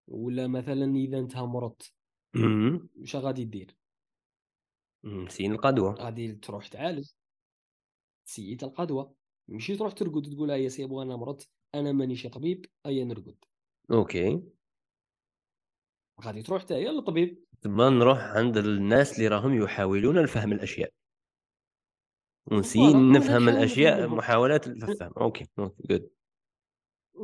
ولا مثلا إذا أنت مرضت. واش غادي دير؟ سين القدوة. غادي تروح تعالج. t'essayes تلقى دواء ماشي تروح ترقد تقول يا سيبو أنا مرضت أنا مانيش طبيب أيا نرقد. okay. غادي تروح حتى هي للطبيب ثم نروح عند الناس اللي راهم يحاولون الفهم الأشياء. ون essayer voilà وأنا نفهم الأشياء محاولات الفهم. okay okay good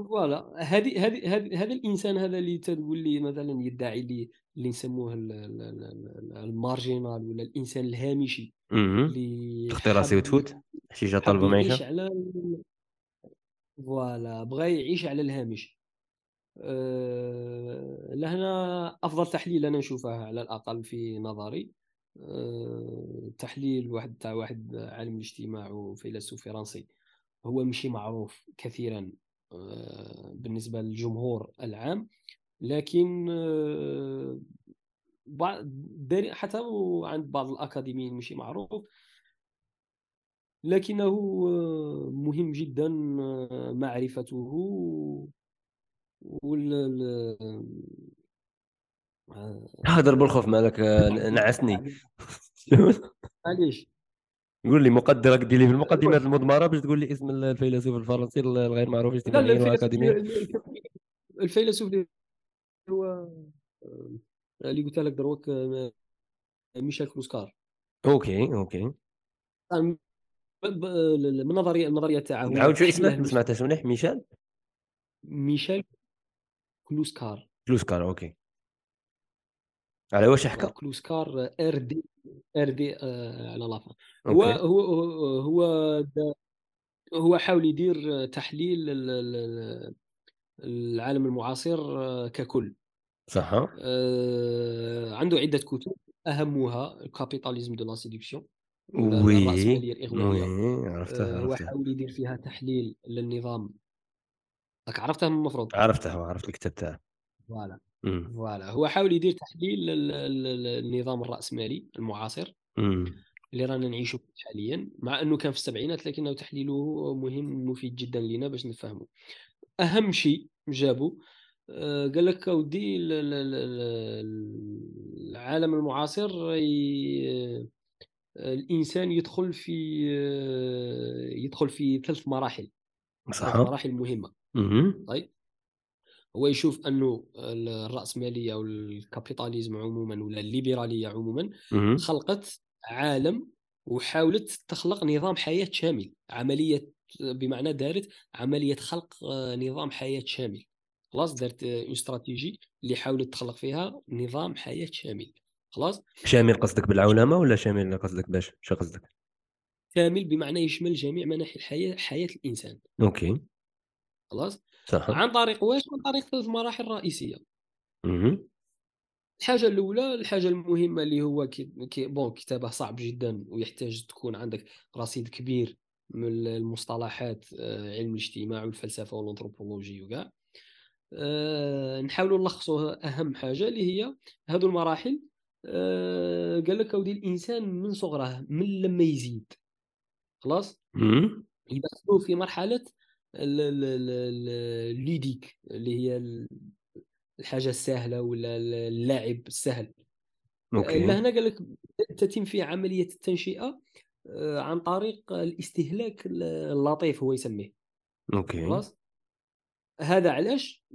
voilà هذه هذه هذا الإنسان هذا اللي تقول لي مثلا يدعي لي اللي نسموه ال- ال- ال- ال- ال marginal ولا الإنسان الهامشي اللي تخطي راسي وتفوت حشيشه طالبه معيشه على ال- voilà بغى يعيش على الهامش. أه لهنا أفضل تحليل أنا نشوفه على الأقل في نظري. أه تحليل واحد تاع واحد عالم الاجتماع وفيلسوف فرنسي. هو مشي معروف كثيرا. بالنسبة للجمهور العام. لكن بعض داري- حتى عند بعض الأكاديميين مشي معروف لكنه آه، مهم جدا معرفته وال هدر بالخوف مالك نعسني. *laughs* معليش. قول لي مقدرة دير لي في المقدمات المضمرة باش تقول لي اسم الفيلسوف الفرنسي الغير معروف اجتماعيا واكاديميا الفيلسوف هو آه، اللي قلت لك دروك آه، ميشيل كروسكار. أوكي أوكي. من النظريه النظرية تاعه نعاود شو اسمه؟ ما سمعتهاش مليح ميشيل؟ ميشيل كلوسكار كلوسكار أوكي. على واش حكى كلوسكار إر دي إر دي على لافا هو هو هو هو حاول يدير تحليل العالم المعاصر آه، ككل. صح. آه عنده عدة كتب أهمها الكابيتاليزم دو لا سيدكسيون وي وي عرفتها آه هو حاول يدير فيها تحليل للنظام. راك عرفتها من المفروض؟ عرفتها وعرفت الكتاب تاعه voilà. voilà. هو حاول يدير تحليل النظام الراسمالي المعاصر اللي رانا نعيشوا حاليا مع أنه كان في السبعينات لكنه تحليله مهم مفيد جدا لنا باش نفهمه أهم شيء جابوا آه، قال لك أودي العالم المعاصر الإنسان يدخل في آه، يدخل في ثلاث مراحل. صح مراحل مهمة. طيب. هو يشوف أنه الرأسمالية أو الكابيتاليزم عموما ولا الليبرالية عموما خلقت عالم وحاولت تخلق نظام حياة شامل عملية بمعنى دارت عملية خلق آه، نظام حياة شامل. خلاص دارت استراتيجي اللي حاولت تخلق فيها نظام حياة شامل. خلاص؟ شامل قصدك بالعولمه ولا شامل قصدك باش؟ شو قصدك؟ شامل بمعنى يشمل جميع مناحي الحياة حياة الإنسان. OK. خلاص؟ صح. عن طريق واش؟ عن طريق ثلاث مراحل رئيسيه أها الحاجة الأولى الحاجة المهمة اللي هو كي, كي bon كتابه صعب جدا ويحتاج تكون عندك رصيد كبير من المصطلحات آه، علم الاجتماع والفلسفة والأنثروبولوجي وكاع. أه نحاولوا نلخصوا أهم حاجة اللي هي هذو المراحل. أه قال لك أودي الإنسان من صغره من لما يزيد. خلاص؟ يدخلوا في مرحلة ال ludique اللي هي الحاجة السهلة ولا اللعب السهل. OK. هنا قال لك تتم فيه عملية التنشئة آه، عن طريق الاستهلاك اللطيف هو يسميه. OK. خلاص؟ هذا علاش؟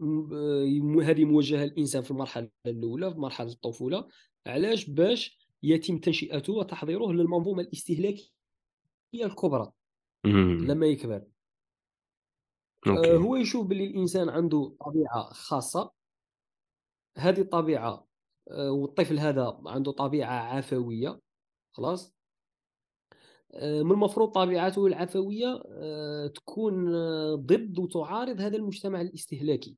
هذه موجهة للانسان في المرحلة الأولى في مرحلة الطفولة. علاش؟ باش يتم تنشئته وتحضيره للمنظومة الاستهلاكية الكبرى. لما يكبر. أوكي. هو يشوف باللي الإنسان عنده طبيعة خاصة. هذه الطبيعة آه، والطفل هذا عنده طبيعة عفوية خلاص؟ آه، من المفروض طبيعته العفوية آه، تكون ضد وتعارض هذا المجتمع الاستهلاكي.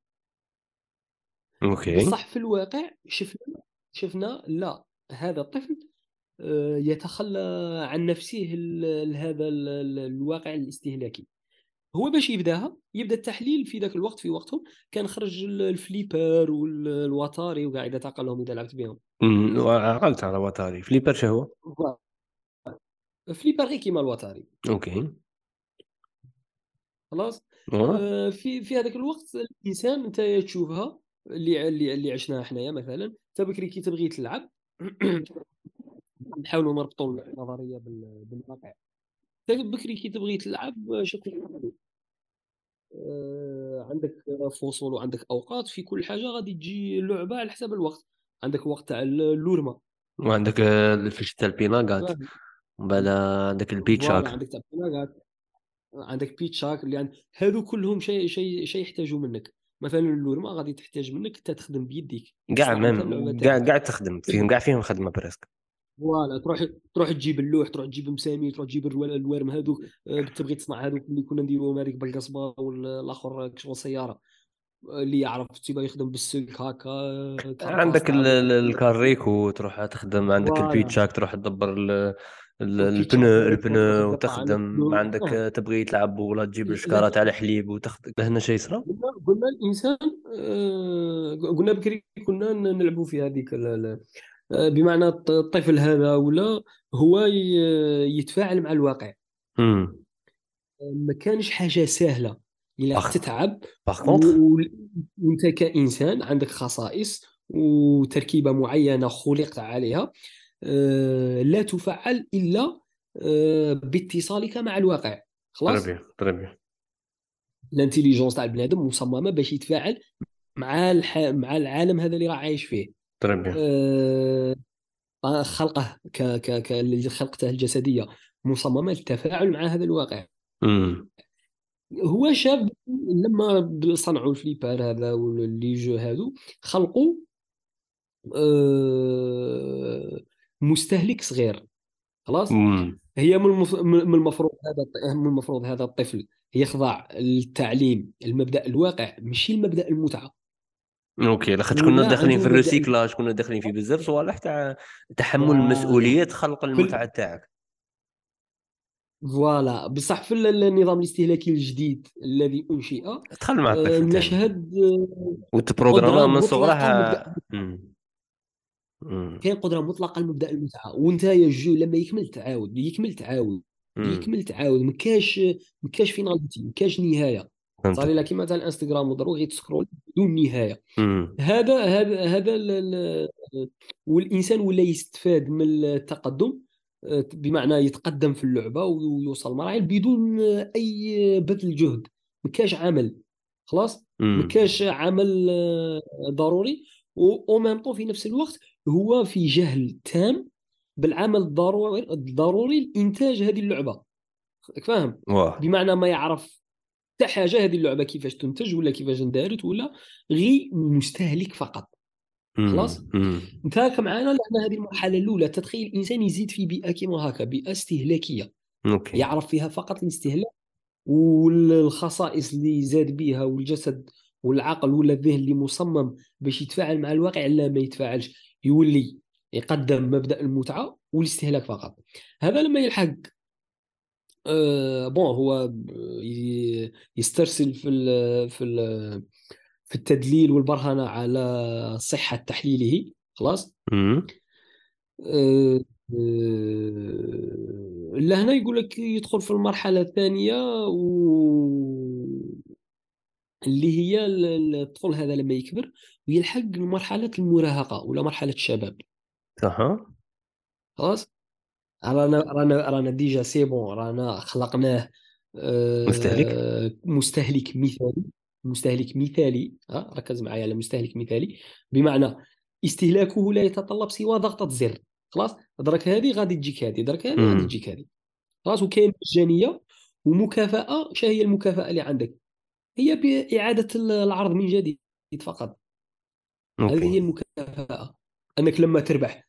OK. بصح في الواقع شفنا شفنا لا هذا الطفل يتخلى عن نفسه لهذا الواقع الاستهلاكي. هو باش يبداها يبدا التحليل في ذاك الوقت في وقتهم. كان خرج ال flipper والواتاري وكاع اذا تعقلهم إذا لعبت بهم. عقلت على واتاري. flipper شو هو؟ flipper غير كيما الواتاري. OK. خلاص؟ آه في في هذاك الوقت الإنسان أنت تشوفها اللي اللي اللي عشناها حنايا مثلا. أنت بكري كي تبغي تلعب *clears throat* نحاولوا نربطوا النظرية بالواقع. بكري كي تبغي تلعب شكون عندك فصول وعندك أوقات في كل حاجة غادي تجي اللعبة على حسب الوقت. عندك وقت تاع اللورمة. وعندك فاش تاع البيناغات. بعد عندك البيتشاك. عندك تاع البيناغات. عندك بيتشاك اللي عند هذو كلهم شيء شيء شيء يحتاجوا منك. مثلا اللورمة غادي تحتاج منك انت تخدم بيديك. كاع كاع كاع تخدم فيهم كاع فيهم خدمة بريسك. فوالا تروح تروح تجيب اللوح تروح تجيب مسامير تروح تجيب الوارم هذوك آه، تبغي تصنع هذوك اللي كنا نديروهم هذيك بالقصبة والآخر شغل سيارة. اللي يعرف تبغى يخدم بالسلك هكا عندك الكاريكو تروح تخدم عندك البيتشاك تروح تدبر البنو البنو وتخدم. عندك تبغي تلعب ولا تجيب الشكاره تاع الحليب وتخدم. هنا شيء صرا قلنا الإنسان آه، قلنا بكري كنا نلعبوا في هذيك بمعنى الطفل هذا ولا هو يتفاعل مع الواقع. ما كانش حاجة سهلة. إلا باغ- تتعب وأنت كإنسان عندك خصائص وتركيبة معينة خلقت عليها آه، لا تفعل إلا آه، باتصالك مع الواقع. خلاص؟ bien ال intelligence تاع البنادم مصممة باش يتفاعل مع الح... مع العالم هذا اللي راه عايش فيه. bien آه، خلقه ك... ك... ك... خلقته الجسدية مصممة للتفاعل مع هذا الواقع. امم هو شاب لما صنعوا ال flipper هذا واللي جو هادو خلقوا آه، مستهلك صغير. خلاص؟ امم هي من المف- من المفروض هذا من المفروض هذا الطفل يخضع للتعليم المبدأ الواقع ماشي المبدأ المتعة. OK لاخاطش كنا داخلين في ال recyclage كنا داخلين في بزاف صوالح تاع تحمل مسؤولية خلق في ال- المتعة تاعك. voilà بصح في ال- النظام الاستهلاكي الجديد الذي أنشئ دخل مع آه، الطفل نشهد آه، وتبروغراما قدرة من صغرها كاين قدرة مطلقة لمبدأ المتعة وانت يا jeu لما يكمل تعاود يكمل تعاود يكمل تعاود ما كاش ما كاش finalité ما كاش نهاية. صار كيما تاع الانستغرام وضروري ت scroll بدون نهاية. امم هذا هذا هذا ال- ال- والإنسان ولا يستفاد من التقدم آه، بمعنى يتقدم في اللعبة ويوصل مراحل بدون أي بذل جهد. ما كاش عمل. خلاص؟ ما كاش عمل آه، ضروري. و ميم طون في نفس الوقت هو في جهل تام بالعمل الضروري الضروري لإنتاج هذه اللعبة. فاهم؟ بمعنى ما يعرف حتى حاجة هذه اللعبة كيفاش تنتج ولا كيفاش اندارت ولا غير مستهلك فقط. خلاص؟ انت معنا لأن هذه المرحلة الأولى تتخيل الإنسان يزيد في بيئة كيما هكا بيئة استهلاكية. OK. يعرف فيها فقط الاستهلاك والخصائص اللي زاد بها والجسد والعقل ولا الذهن اللي مصمم باش يتفاعل مع الواقع لا ما يتفاعلش. يولي يقدم مبدأ المتعة والاستهلاك فقط. هذا لما يلحق آه bon هو يسترسل في ال في ال في التدليل والبرهنة على صحة تحليله. خلاص؟ آه، آه، لهنا يقول لك يدخل في المرحلة الثانية و... اللي هي ال- ال- الطفل هذا لما يكبر ويلحق مرحلة المراهقة ولا مرحلة الشباب. أها. خلاص؟ رانا رانا رانا déjà c'est bon رانا خلقناه مستهلك؟ آه، مستهلك مثالي مستهلك مثالي ها ركز معايا على مستهلك مثالي. بمعنى استهلاكه لا يتطلب سوى ضغطة زر خلاص؟ درك هذه غادي تجيك هذه درك هذه غادي تجيك هذه خلاص؟ وكاين مجانية ومكافأة شنو هي المكافأة اللي عندك؟ هي بإعادة العرض من جديد فقط. هذه هي أوكي المكافأة. انك لما تربح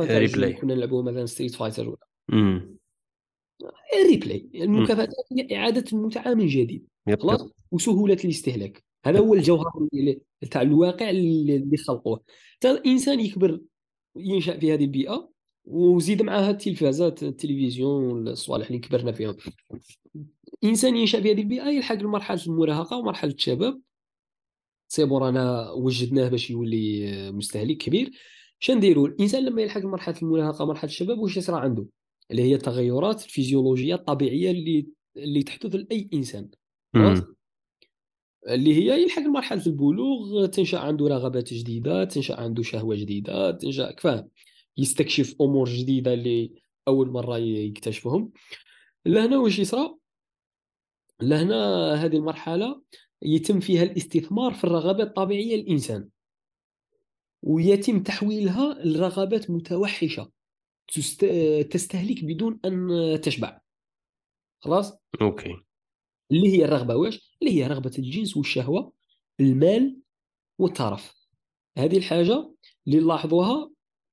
replay. كنا نلعبوا مثلا Street Fighter ولا. امم replay. المكافأة هي إعادة المتعة من جديد. خلاص؟ يب. وسهولة الاستهلاك. هذا هو الجوهر تاع الواقع اللي خلقوه. تا الإنسان يكبر ينشأ في هذه البيئة وزيد معها التلفازات التلفزيون الصوالح اللي كبرنا فيهم. إنسان ينشأ في هذه البيئة يلحق لمرحلة المراهقة ومرحلة الشباب c'est bon رانا وجدناه باش يولي مستهلك كبير. شنديروا الإنسان لما يلحق مرحلة المراهقه مرحلة الشباب واش يصرى عنده؟ اللي هي التغيرات الفيزيولوجية الطبيعية اللي اللي تحدث لأي إنسان. اللي هي يلحق مرحلة البلوغ تنشأ عنده رغبات جديدة تنشأ عنده شهوة جديدة تنشأ كفاه. يستكشف أمور جديدة اللي أول مرة يكتشفهم. لهنا واش يصرى؟ لهنا هذه المرحلة يتم فيها الاستثمار في الرغبات الطبيعية للإنسان. ويتم تحويلها لرغبات متوحشة تست... تستهلك بدون أن تشبع. خلاص؟ أوكي. اللي هي الرغبة واش؟ اللي هي رغبة الجنس والشهوة المال والترف. هذه الحاجة اللي نلاحظوها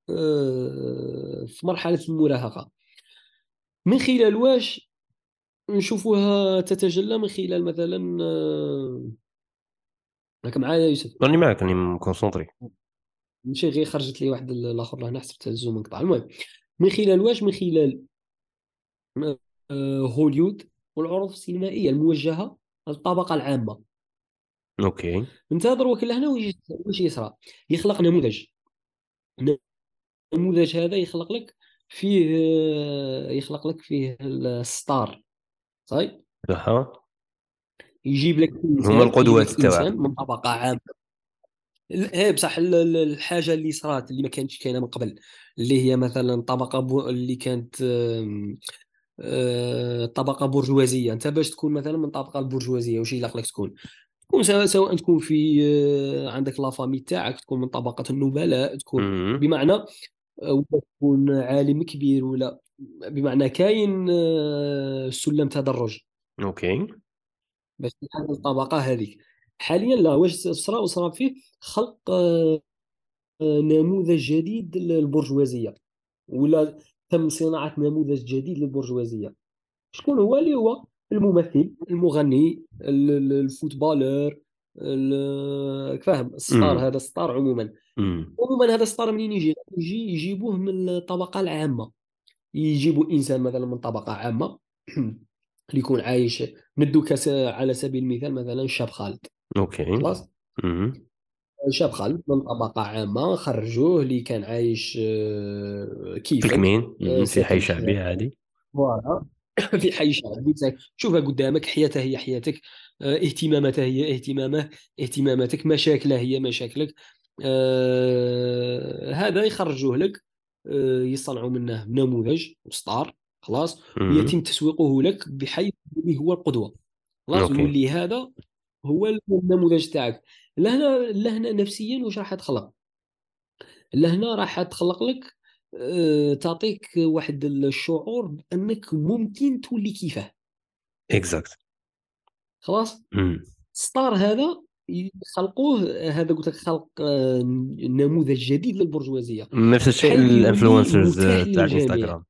آه، في مرحلة المراهقة. من خلال واش؟ نشوفوها تتجلى من خلال مثلا آه، راك معايا يوسف. راني معك راني مكونسونطري. ماشي غير خرجت لي واحد الآخر لهنا حسبت ال Zoom انقطع المهم من خلال واش؟ من خلال آه، هوليود والعروض السينمائية الموجهة للطبقة العامة. أوكي. انت دروك لهنا واش واش يصرى؟ يخلق نموذج. النموذج هذا يخلق لك فيه آه، يخلق لك فيه ال star. صحيح صح يجيب لك هما القدوات تاعك من طبقة عامة. إيه بصح ال- ال- الحاجة اللي صرات اللي ما كانتش كاينة من قبل. اللي هي مثلا طبقة بو اللي كانت آم، آه، طبقة برجوازية. أنت باش تكون مثلا من الطبقه البرجوازية واش يلاق لك تكون؟ تكون سواء سواء تكون في آه، عندك لا فامي تاعك تكون من طبقة النبلاء تكون. بمعنى آه، ولا تكون عالم كبير ولا بمعنى كاين آه، سلم تدرج أوكي. باش تلحق الطبقة هذيك. حاليا لا واش صرا وصرا فيه خلق آه، نموذج جديد للبرجوازية. ولا تم صناعة نموذج جديد للبرجوازية. شكون هو اللي هو؟ الممثل المغني ال- ال- ال footballeur ال- فاهم. ال star هذا ال star عموما. عموما هذا ال star منين يجي؟ يجي يجيبوه من الطبقة العامة. يجيبوا إنسان مثلا من طبقة عامة اللي *clears throat* يكون عايش ندو على سبيل المثال مثلا الشاب خالد. أوكي. خلاص. شاب خالد من طبقة عامة خرجوه اللي كان عايش آه، في كيفك كمين آه،. في حي شعبي عادي. voilà. في حي شعبي. شوفها قدامك. حياته هي حياتك. آه، اهتماماته هي اهتمامه. اهتماماتك. مشاكله هي مشاكلك. آه، هذا يخرجوه لك. يصنعوا منه نموذج ستار خلاص. ويتم تسويقه لك بحيث اللي هو القدوة خلاص؟ يولي هذا هو النموذج تاعك. لهنا لهنا نفسيا واش راح تخلق لهنا راح تخلق لك آه، تعطيك واحد الشعور بأنك ممكن تولي كيفه. exact خلاص. star هذا يخلقوه هذا قلت لك خلق آه، نموذج جديد للبرجوازية. نفس الشيء ال influencers متاح تاع للجميع الانستغرام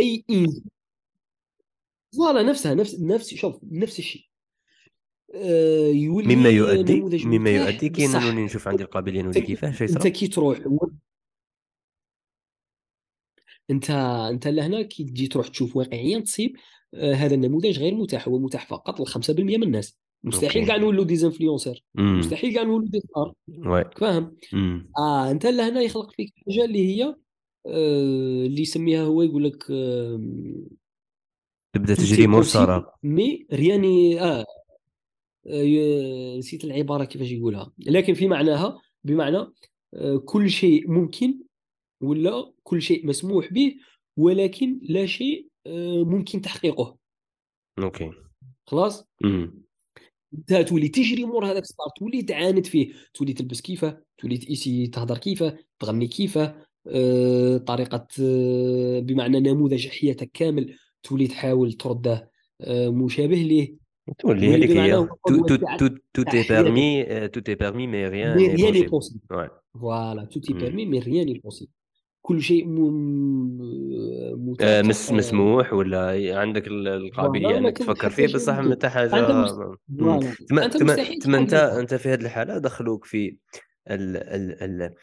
أي انسان voilà نفسها نفس نفس شوف نفس الشيء. آه، مما يولي يؤدي نموذج مما يؤدي كي نولي نشوف عندي القابليه نولي كيفاه شو أنت كي تروح أنت أنت لهنا كي تجي تروح تشوف واقعيا تصيب آه، هذا النموذج غير متاح. هو متاح فقط ل 5% من الناس. مستحيل كاع نولوا ديزانفلونسر. مستحيل كاع نولوا دي ستار فاهم؟ آه أنت لهنا يخلق فيك حاجة اللي هي آه اللي يسميها هو يقول لك آه تبدأ تجري est مور possible سارة مي n'est- آه آه، نسيت العبارة كيفاش يقولها. لكن في معناها بمعنى كل شيء ممكن ولا كل شيء مسموح به ولكن لا شيء ممكن تحقيقه. أوكي. خلاص؟ انت تولي تجري مور هذاك ال star تولي تعاند فيه تولي تلبس كيفه تولي تيسي تهضر كيفه تغني كيفه آه، طريقة آه، بمعنى نموذج حياتك كامل تولي تحاول ترده آه، مشابه ليه. تولي هذيك هي. هو tout est permis tout est permis mais rien mais rien possible voilà tout est. permis mais rien possible كل شيء م- آه، مس مسموح ولا عندك ال- القابلية إنك تفكر فيه؟ بصح متى حاجة أنت تما أنت تما مستحيل تما أنت في هذه الحالة دخلوك في ال ال ال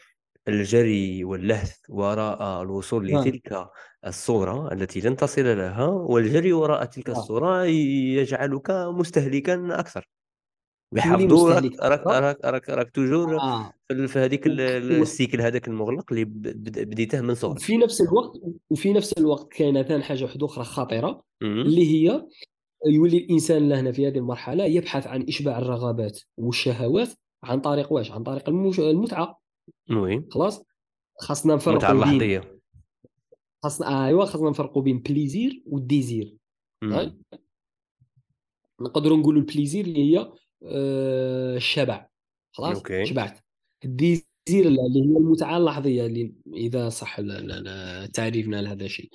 الجري واللهث وراء الوصول آه. لتلك الصورة التي لن تصل لها والجري وراء تلك آه. الصورة يجعلك مستهلكا أكثر. تولي ويحفظوا راك راك راك راك, راك toujours آه. في في هذيك ال cycle هذاك المغلق اللي بديته من صغرك وفي نفس الوقت وفي نفس الوقت كاينة ثاني حاجة واحدة أخرى خطيرة مم. اللي هي يولي الإنسان لهنا في هذه المرحلة يبحث عن إشباع الرغبات والشهوات عن طريق واش؟ عن طريق المش... المتعة. oui. خلاص؟ خاصنا نفرقوا بين اللحظية. خاصنا أيوا خاصنا نفرقوا بين plaisir وال désir. نقدروا نقولوا ال plaisir اللي هي آه، الشبع. خلاص؟ أوكي. شبعت. ال désir اللي هي المتعه اللحظية اللي إذا صح تعريفنا لهذا الشيء.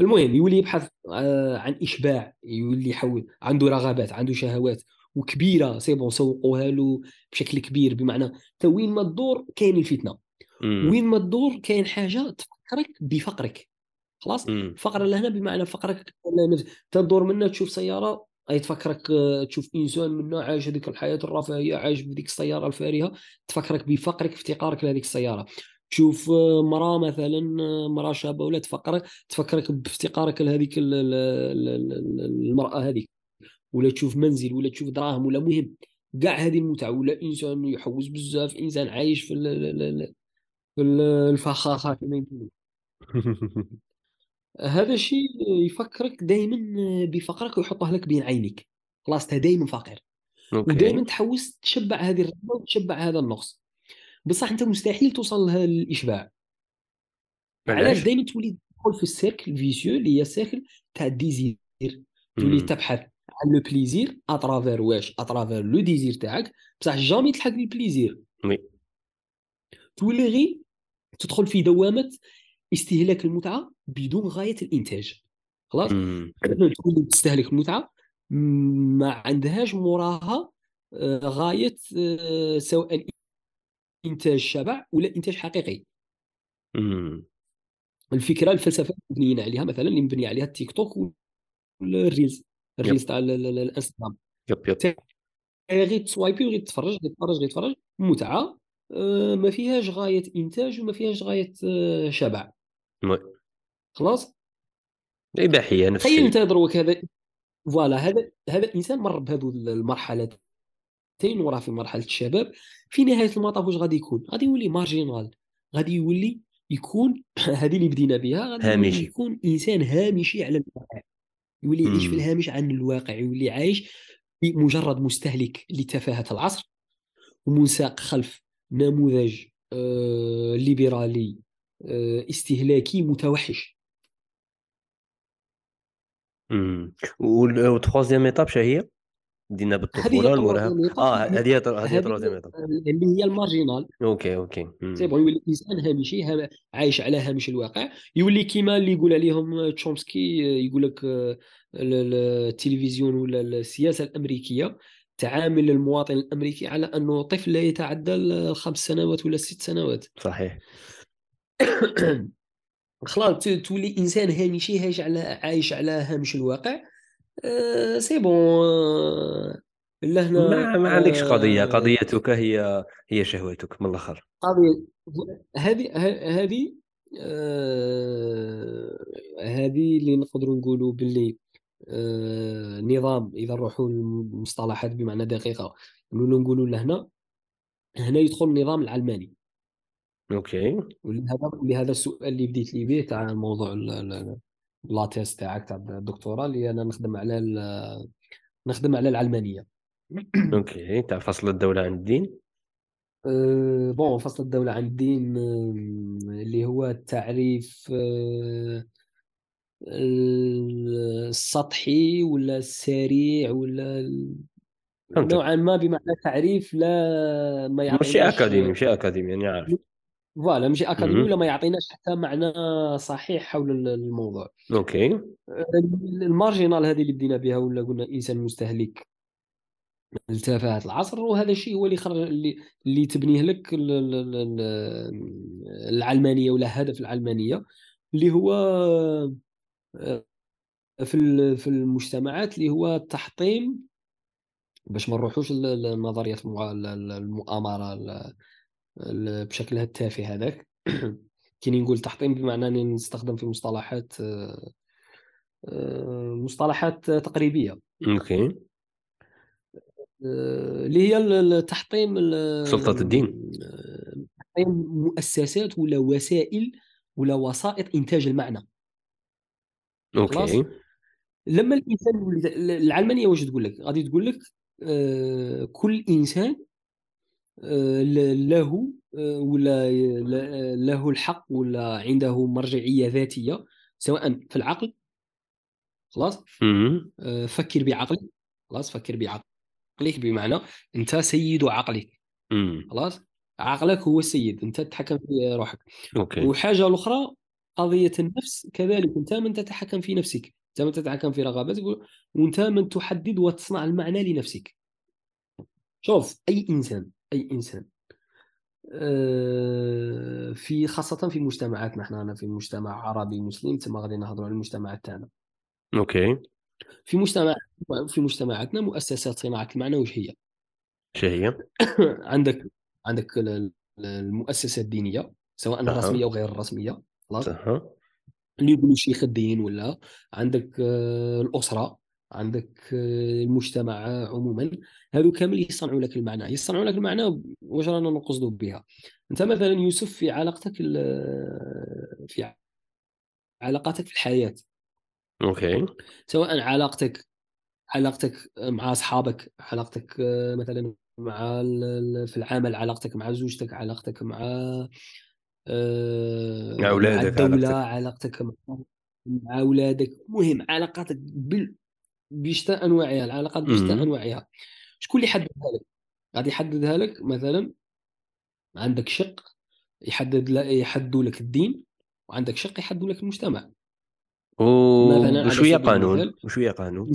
المهم يولي يبحث آه، عن إشباع يولي يحول. عنده رغبات عنده شهوات وكبيرة. c'est bon سوقوها له بشكل كبير. بمعنى تا وين ما تدور كاين الفتنة. مم. وين ما تدور كاين حاجة تفكرك بفقرك. خلاص؟ مم. فقر لهنا بمعنى فقرك تدور منها تشوف سيارة أي تفكرك تشوف إنسان منها عايش هذيك الحياة الرفاهية عايش بديك السيارة الفارهة تفكرك بفقرك افتقارك لهذيك السيارة. تشوف مراه مثلا مراه شابة ولا تفكرك تفكرك بافتقارك لهذيك ال- ال- ال- ال- المرأة هذيك. ولا تشوف منزل ولا تشوف دراهم ولا مهم. كاع هذه المتعة. ولا إنسان يحوس بزاف إنسان عايش في ال- ال- ال- في ال- الفخاخة كما يقولوا *laughs* هذا الشيء يفكرك دائما بفقرك ويحطه لك بين عينيك. خلاص أنت دائما فقير. ودائما تحوس تشبع هذه الرغبه وتشبع هذا النقص. بصح أنت مستحيل توصل لها الاشباع علاش؟ دائما تولي تدخل في ال cercle vicieux اللي هي ال cercle تاع ال désir. تولي. تبحث عن le plaisir à travers واش؟ à travers le désir تاعك. بصح jamais تلحق ال plaisir oui. تولي غير تدخل في دوامة استهلاك المتعة بدون غاية الإنتاج. خلاص؟ مم. تولي تستهلك المتعة ما عندهاش موراها آه، غاية آه، سواء إنتاج شبع ولا إنتاج حقيقي. مم. الفكرة الفلسفة اللي مبنيين عليها مثلا اللي مبني عليها ال TikTok وال Reels ال reels تاع ال- ال- ال- الإنستغرام. yep yep. غير ت swipe ي وغير تفرج غير تفرج غير تفرج متعة آه، ما فيهاش غاية إنتاج وما فيهاش غاية شبع. oui. خلاص؟ اباحيه نفس تخيل انت دروك هذا voilà هذا هذا الإنسان مر بهذو المرحلتين وراه في مرحلة الشباب. في نهاية المطاف واش غادي يكون؟ غادي يولي marginal غادي يولي يكون *clears throat* هذه اللي بدينا بها غادي هامشي. يكون إنسان هامشي على الواقع. يولي يعيش في. الهامش عن الواقع يولي عايش مجرد مستهلك لتفاهة العصر ومنساق خلف نموذج آه ليبرالي آه استهلاكي متوحش. مم. وال troisième étape شنو هي؟ دينا بالطفولة étape آه هذه هي. هذه هي هذه troisième étape اللي هي ال marginal. okay okay. c'est. bon يولي انسان هامشي هام- عايش على هامش الواقع. يولي كيما اللي يقول عليهم تشومسكي يقول لك آه، ال- ال- التلفزيون ولا السياسة الأمريكية تعامل المواطن الأمريكي على أنه طفل لا يتعدى الخمس سنوات ولا الست سنوات. صحيح. *coughs* خلاص تولي إنسان هامشي عايش على عايش على هامش الواقع. آه، c'est bon. لهنا ما ما عندكش قضية؟ آه، قضيتك هي هي شهوتك من الأخر. قضية هذه هذه آه، هذه اللي نقدروا نقولوا باللي آه، نظام إذا نروحوا للمصطلحات بمعنى دقيقة. نقولوا لهنا هنا يدخل النظام العلماني. okay. ولهذا لهذا السؤال اللي بديت لي به تاع موضوع ال- la thèse تاعك تاع الدكتوراه اللي أنا نخدم على نخدم على العلمانية. okay. تاع فصل الدولة عن الدين؟ أه، bon فصل الدولة عن الدين أم، اللي هو التعريف أه، السطحي ولا السريع ولا نوعا ما بمعنى تعريف لا ما ماشي يعطيناش أكاديمي ماشي أكاديمي يعني عارف voilà ماشي اكاديمي. ولا ما يعطيناش حتى معنى صحيح حول ال- الموضوع okay المارجينال هذه اللي بدينا بها ولا قلنا إنسان مستهلك لتفاهة العصر وهذا الشيء هو اللي خرج اللي اللي تبنيه لك ال- ال- ال- ال- العلمانية ولا هدف العلمانية اللي هو آه، في في المجتمعات اللي هو تحطيم باش ما نروحوش ل- لنظرية بشكلها التافه هذاك. *clears throat* كي نقول تحطيم بمعنى أني نستخدم في مصطلحات آه، آه، مصطلحات تقريبية. okay. آه، اللي هي ال- ال- تحطيم ال- سلطة الدين. تحطيم مؤسسات ولا وسائل ولا وسائط إنتاج المعنى. okay. لما الإنسان العلمانية واش تقول لك؟ غادي تقول لك كل إنسان له ولا له الحق ولا عنده مرجعية ذاتية سواء في العقل خلاص. آه، فكر بعقلك خلاص؟ فكر بعقلك بمعنى أنت سيد عقلك. خلاص؟ عقلك هو السيد أنت تتحكم في روحك. أوكي. وحاجة الاخرى قضية النفس كذلك أنت من تتحكم في نفسك أنت من تتحكم في رغباتك وأنت من تحدد وتصنع المعنى لنفسك. شوف أي إنسان أي إنسان آه، في خاصة في مجتمعاتنا إحنا أنا في مجتمع عربي مسلم تما غادي نهضروا على المجتمعات تاعنا أوكي في مجتمع في مجتمعاتنا مؤسسات صناعة المعنى وش هي؟ هي؟ *coughs* عندك عندك ال- ال- المؤسسة الدينية سواء أها. الرسمية أو غير الرسمية خلاص صح اللي يقولوا شيخ الدين ولا عندك آه، الأسرة عندك آه، المجتمع عموما. هذو كامل يصنعوا لك المعنى. يصنعوا لك المعنى واش رانا نقصدوا بها. أنت مثلا يوسف في علاقتك ال- في علاقاتك في الحياة أوكي. سواء علاقتك علاقتك مع أصحابك علاقتك آه، مثلا مع في العمل علاقتك مع زوجتك علاقتك مع آه، مع أولادك مع الدولة علاقتك, علاقتك مع أولادك. مهم علاقاتك بال... بشتى أنواعها العلاقات بشتى أنواعها. شكون اللي يحددها لك غادي يحددها لك مثلا عندك شق يحدد يحدوا لك الدين وعندك شق يحدوا لك المجتمع. وشوية قانون وشوية قانون.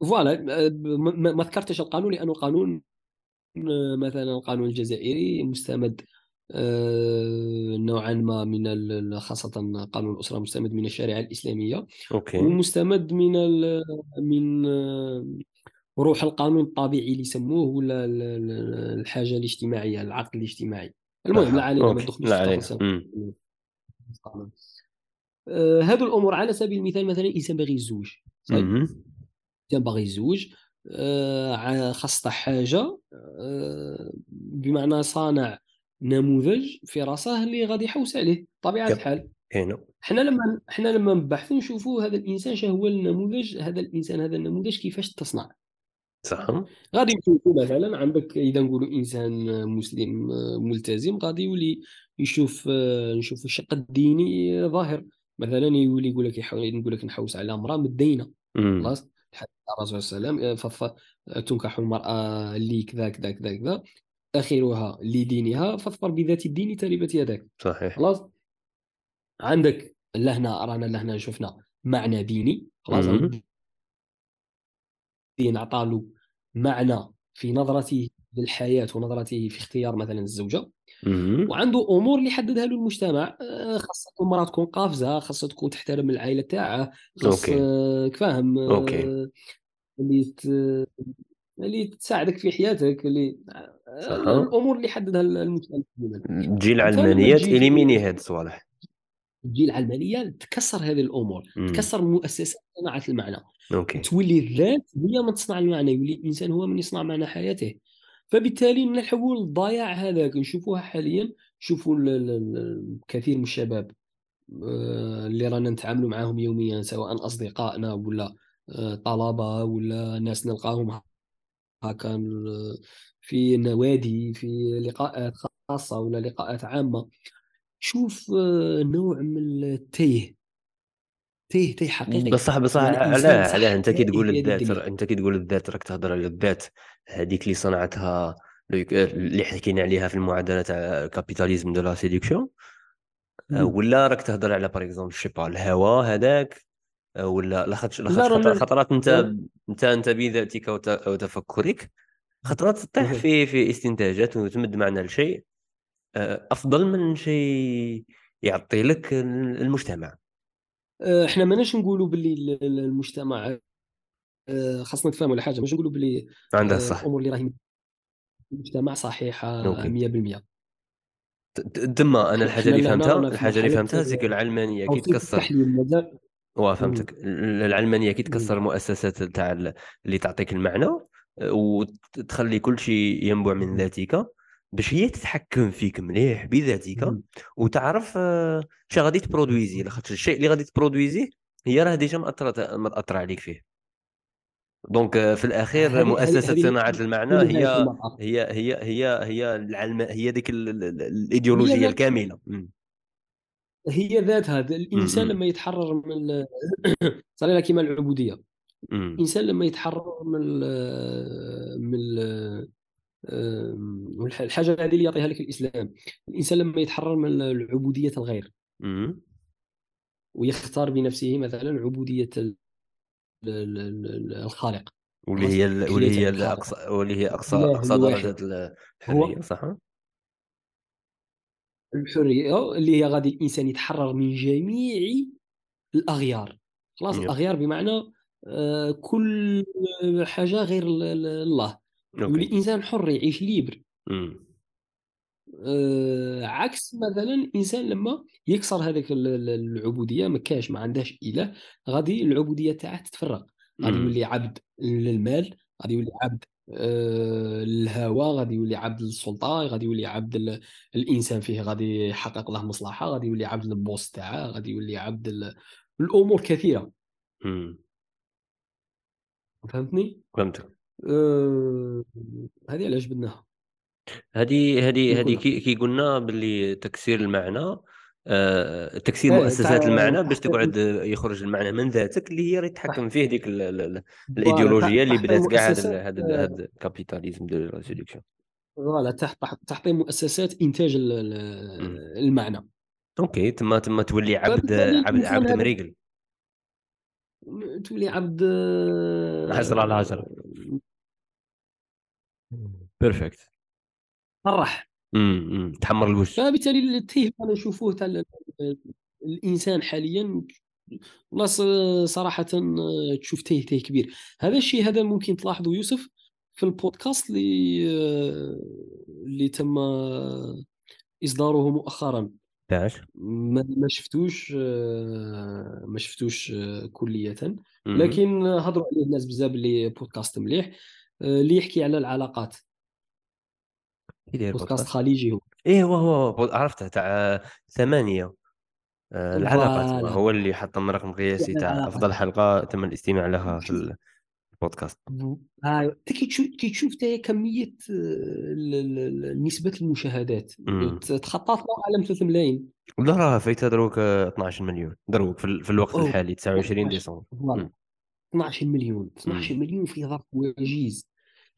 فوالا ما ذكرتش القانون لأنه القانون مثلا القانون الجزائري مستمد آه، نوعا ما من خاصة قانون الأسرة مستمد من الشريعة الإسلامية أوكي. ومستمد من من روح القانون الطبيعي اللي يسموه ولا الحاجة الاجتماعية العقد الاجتماعي. المهم لا علينا ما في آه، هذو الأمور على سبيل المثال مثلا إنسان باغي يزوج إنسان باغي يزوج آه، خاصة حاجة بمعنى صانع نموذج في راسه اللي غادي يحوس عليه طبيعة الحال. حنا لما حنا لما نبحثوا نشوفوا هذا الإنسان شنو هو النموذج هذا الإنسان هذا النموذج كيفاش تصنع؟ صح غادي نشوفوا مثلا عندك إذا نقولوا إنسان مسلم ملتزم غادي يولي يشوف نشوف الشق الديني ظاهر. مثلا يولي يقول لك نقول لك نحوس على امرأة مدينة. خلاص؟ الرسول صلى الله عليه وسلم تنكح المرأة اللي كذا كذا كذا كذا. آخرها لدينها فاظفر بذات الدين تربت يدك صحيح. خلاص؟ عندك لهنا رانا لهنا شفنا معنى ديني خلاص؟ الدين عطى له معنى في نظرته للحياة ونظرته في اختيار مثلا الزوجة. وعنده أمور اللي حددها له المجتمع آه، خاصة المراه تكون قافزة خاصها تكون تحترم العائلة تاعها خاص فاهم okay. اللي اللي تساعدك في حياتك اللي صح. الأمور اللي حددها المجتمع. تجي العلمانيه ت élimine ي هاد الصوالح تجي العلمانيه تكسر هذه الأمور مم. تكسر مؤسسات صناعة المعنى. okay. تولي الذات هي من تصنع المعنى يولي الإنسان هو من يصنع معنى حياته. فبالتالي نحاول الضياع هذاك. نشوفوها حاليا نشوفوا كثير من الشباب آه، اللي رانا نتعاملوا معاهم يوميا سواء أصدقائنا ولا آه، طلبة ولا ناس نلقاهم هكا في نوادي في لقاءات خاصة ولا لقاءات عامة. شوف آه، نوع من التيه تيه تيه حقيقي. بصح بصح يعني علاه علاه أنت كي تقول الذات أنت كي تقول الذات راك تهضر على الذات. هذيك اللي صنعتها اللي حكينا عليها في المعادلة تاع capitalisme de la séduction ولا راك تهضر على par exemple je sais pas هذاك ولا لاخاطش خطرات انت انت انت بذاتك وتفكرك خطرات تطيح في في استنتاجات وتمد معنى لشيء آه، أفضل من شيء يعطي لك المجتمع. آه، إحنا ماناش نقولوا باللي المجتمع آه، خاصنا نتفاهموا على حاجة ماشي نقولوا باللي عندها صح. الأمور اللي راهي المجتمع صحيحة 100% تما أنا الحاجة اللي فهمتها الحاجة اللي فهمتها زيك العلمانيه كي تكسر. وفهمتك العلمانية كي تكسر المؤسسات تاع اللي تعطيك المعنى وتخلي كل شيء ينبع من ذاتك باش هي تتحكم فيك مليح بذاتك وتعرف آه، شنو غادي تبرودويزي. لاخاطش الشيء اللي غادي تبرودويزيه هي راه déjà مأثرة مأثرة عليك فيه. donc آه، في الأخير مؤسسة صناعة المعنى هي هي هي هي هي العلم هي ديك الإيديولوجية الكاملة. هي ذاتها *coughs* الإنسان لما يتحرر من صار لها كيما العبودية. الإنسان لما يتحرر من من الحاجة هذه اللي يعطيها لك الإسلام. الإنسان لما يتحرر من العبودية الغير. ويختار بنفسه مثلا عبودية الخالق. واللي هي واللي هي اقصى واللي هي أقصى أقصى درجات الحرية صح؟ الحرية اللي هي غادي الإنسان يتحرر من جميع الأغيار. خلاص الأغيار بمعنى آه، كل حاجة غير الله. يولي الإنسان حر يعيش ليبر. آه عكس مثلا الانسان لما يكسر هذيك العبودية ما كاش ما عندهاش إله غادي العبودية تاعه تتفرق غادي يولي عبد للمال غادي يولي عبد الهوى غادي يولي عبد السلطه غادي يولي عبد ال... الإنسان فيه غادي يحقق له مصلحة غادي يولي عبد البوس تاعه غادي يولي عبد ال... الأمور كثيرة مم. فهمتني فهمتك أه... هذه علاش بدناها هذه هذه هذه. كي كي قلنا باللي تكسير المعنى آه، تكسير إيه، مؤسسات المعنى باش تقعد يخرج المعنى من ذاتك اللي هي اللي تحكم فيه ديك الإيديولوجية اللي بدات كاع هذا هذا ال- هذا ال capitalisme de la séduction voilà تحت تحطيم مؤسسات إنتاج. المعنى. okay تما تما تولي عبد فبالتالي عبد عبد هذا- مريقل. تولي عبد عشرة على عشرة. بيرفكت فرح امم تحمر الوجه فبالتالي التيه أنا نشوفوه تاع ال- ال- الإنسان حاليا والله ص- صراحة آه، تشوف تيه تيه كبير. هذا الشيء هذا ممكن تلاحظوا يوسف في البودكاست اللي آه، اللي تم آه، إصداره مؤخرا. تاعش ما شفتوش آه، ما شفتوش آه، مم. لكن هضروا عليه الناس بزاف اللي بودكاست مليح آه، اللي يحكي على العلاقات. كي داير بودكاست خليجي هو إيه هو هو عرفته تاع ثمانية آه، العلاقات. هو اللي حط من رقم قياسي تاع. أفضل حلقة تم الاستماع لها في. البودكاست أيوه أنت كي تشوف كي تشوف تا كمية آه، نسبة المشاهدات. تخطات على 3 ملايين لا راه فايتها دروك آه، 12 مليون دروك في, ال- في الوقت. الحالي 29 12. ديسمبر voilà مم. 12 مليون 12 مم. مليون في ظرف وجيز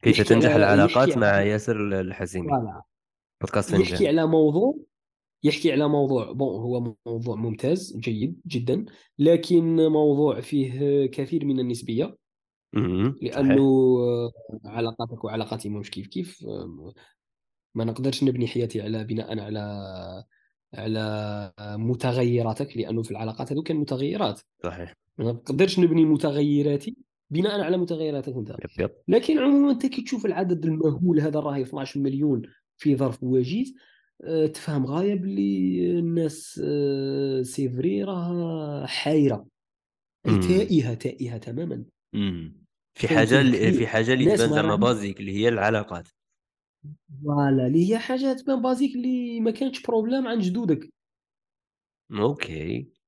كيف تنجح العلاقات مع ياسر الحزيمي؟ بودكاست يحكي على موضوع يحكي على موضوع bon هو موضوع ممتاز جيد جدا لكن موضوع فيه كثير من. لأنه صحيح. علاقاتك وعلاقاتي مش كيف كيف ما نقدرش نبني حياتي على بناء على على متغيراتك لأنه في العلاقات هذو كان متغيرات. صحيح. ما نقدرش نبني متغيراتي. بناء على متغيراتك انت. لكن عموما أنت كي تشوف العدد المهول هذا راهي 12 مليون في ظرف وجيز آه، تفهم غاية باللي الناس آه، c'est vrai راه حايرة. تائهة تائهة تماما. مم. في حاجة. في حاجة اللي تبان ما زعما basique اللي هي العلاقات. voilà اللي هي حاجة تبان basique اللي ما كانتش problème عند جدودك. OK.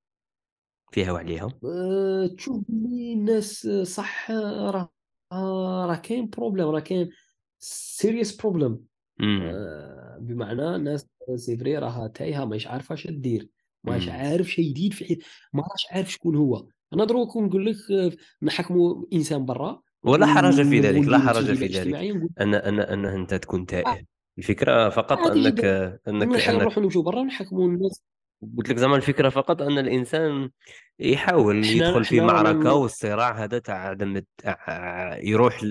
فيها وعليها آه، تشوف الناس آه، صح راه راه كاين problème راه كاين serious problem. آه، بمعنى ناس c'est vrai راها تايهة ماش عارفة اش دير مم. عارف شي جديد في حيط ما راش عارف شكون هو. أنا دروك نقول لك نحكموا إنسان برا ولا حرج في ذلك لا حرج في ذلك. أن أن ان أنت تكون تائه. الفكرة فقط أنك. أنك نحن أنك نروحوا نمشوا برا ونحكموا الناس. قلت لك زعما الفكرة فقط أن الإنسان يحاول يدخل في معركة والصراع هذا تاع عدم يروح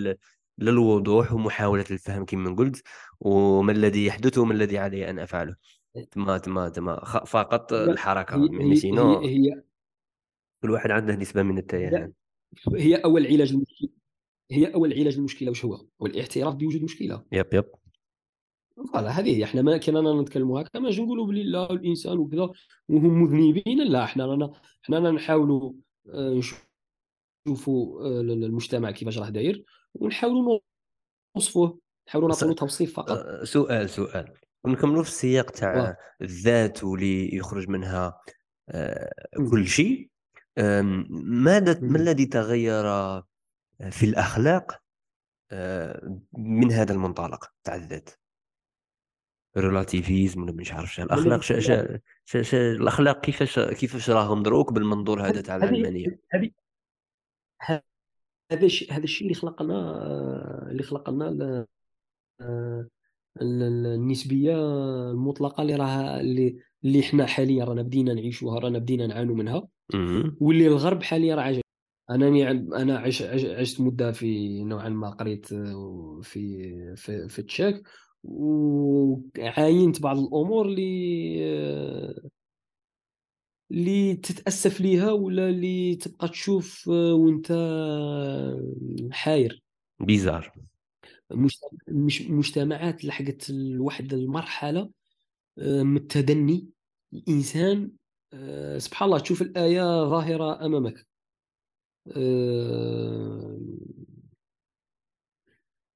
للوضوح ومحاولة الفهم كما قلت وما الذي يحدث وما الذي علي أن أفعله. تما تما تما. فقط الحركة هي يعني هي sinon هي, كل واحد عنده نسبة من التيهان. هي أول علاج المشكلة هي أول علاج المشكلة وش هو؟ هو الاعتراف بوجود مشكلة. yep yep. voilà هذه إحنا ما كنا نتكلموا هكا ماش نقولوا بلي لا الإنسان وكذا وهم مذنبين لا إحنا رانا إحنا رانا نحاولوا آه، نشوفوا آه، المجتمع كيفاش راه داير ونحاولوا نوصفوه نحاولوا نعطيو توصيف فقط أه، سؤال سؤال نكملوا في السياق تاع. الذات واللي يخرج منها. كل شيء ماذا ما. الذي تغير في الأخلاق أه، من هذا المنطلق تاع الذات ريلاتيفيزم ولا مش عارف شنو. الأخلاق شا شا شا شا الأخلاق كيفاش كيفاش راهم دروك بالمنظور هذا تاع العلمانيه هذه هذا الشيء هذا الشيء اللي خلق لنا اللي خلق لنا ال- ال- ال- النسبية المطلقة اللي راها اللي اللي إحنا حاليا رانا بدينا نعيشوها رانا بدينا نعانوا منها. واللي الغرب حاليا راه عاجب أنا أنا عش عش عشت مدة في نوعا ما قريت في في في التشاك وعاينت بعض الأمور اللي اللي تتأسف ليها ولا اللي تبقى تشوف آه، وانت آه، حاير. بيزار. مجت- مش مجتمعات لحقت لواحد المرحلة آه، من التدني الانسان سبحان الله تشوف الآية ظاهرة أمامك.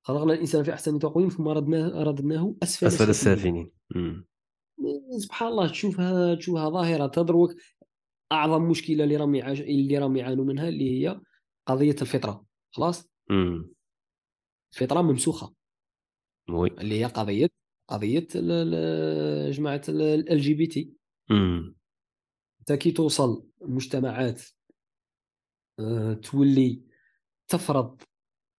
خلقنا الإنسان في أحسن تقويم ثم ردناه رددناه أسفل, اسفل السافلين مم. سبحان الله تشوفها تشوفها ظاهرة تدروك أعظم مشكلة اللي راهم. اللي راهم يعانوا منها اللي هي قضية الفطرة خلاص مم. الفطرة ممسوخة oui اللي هي قضية قضية ال- جماعة LGBT. انت كي توصل مجتمعات آه، تولي تفرض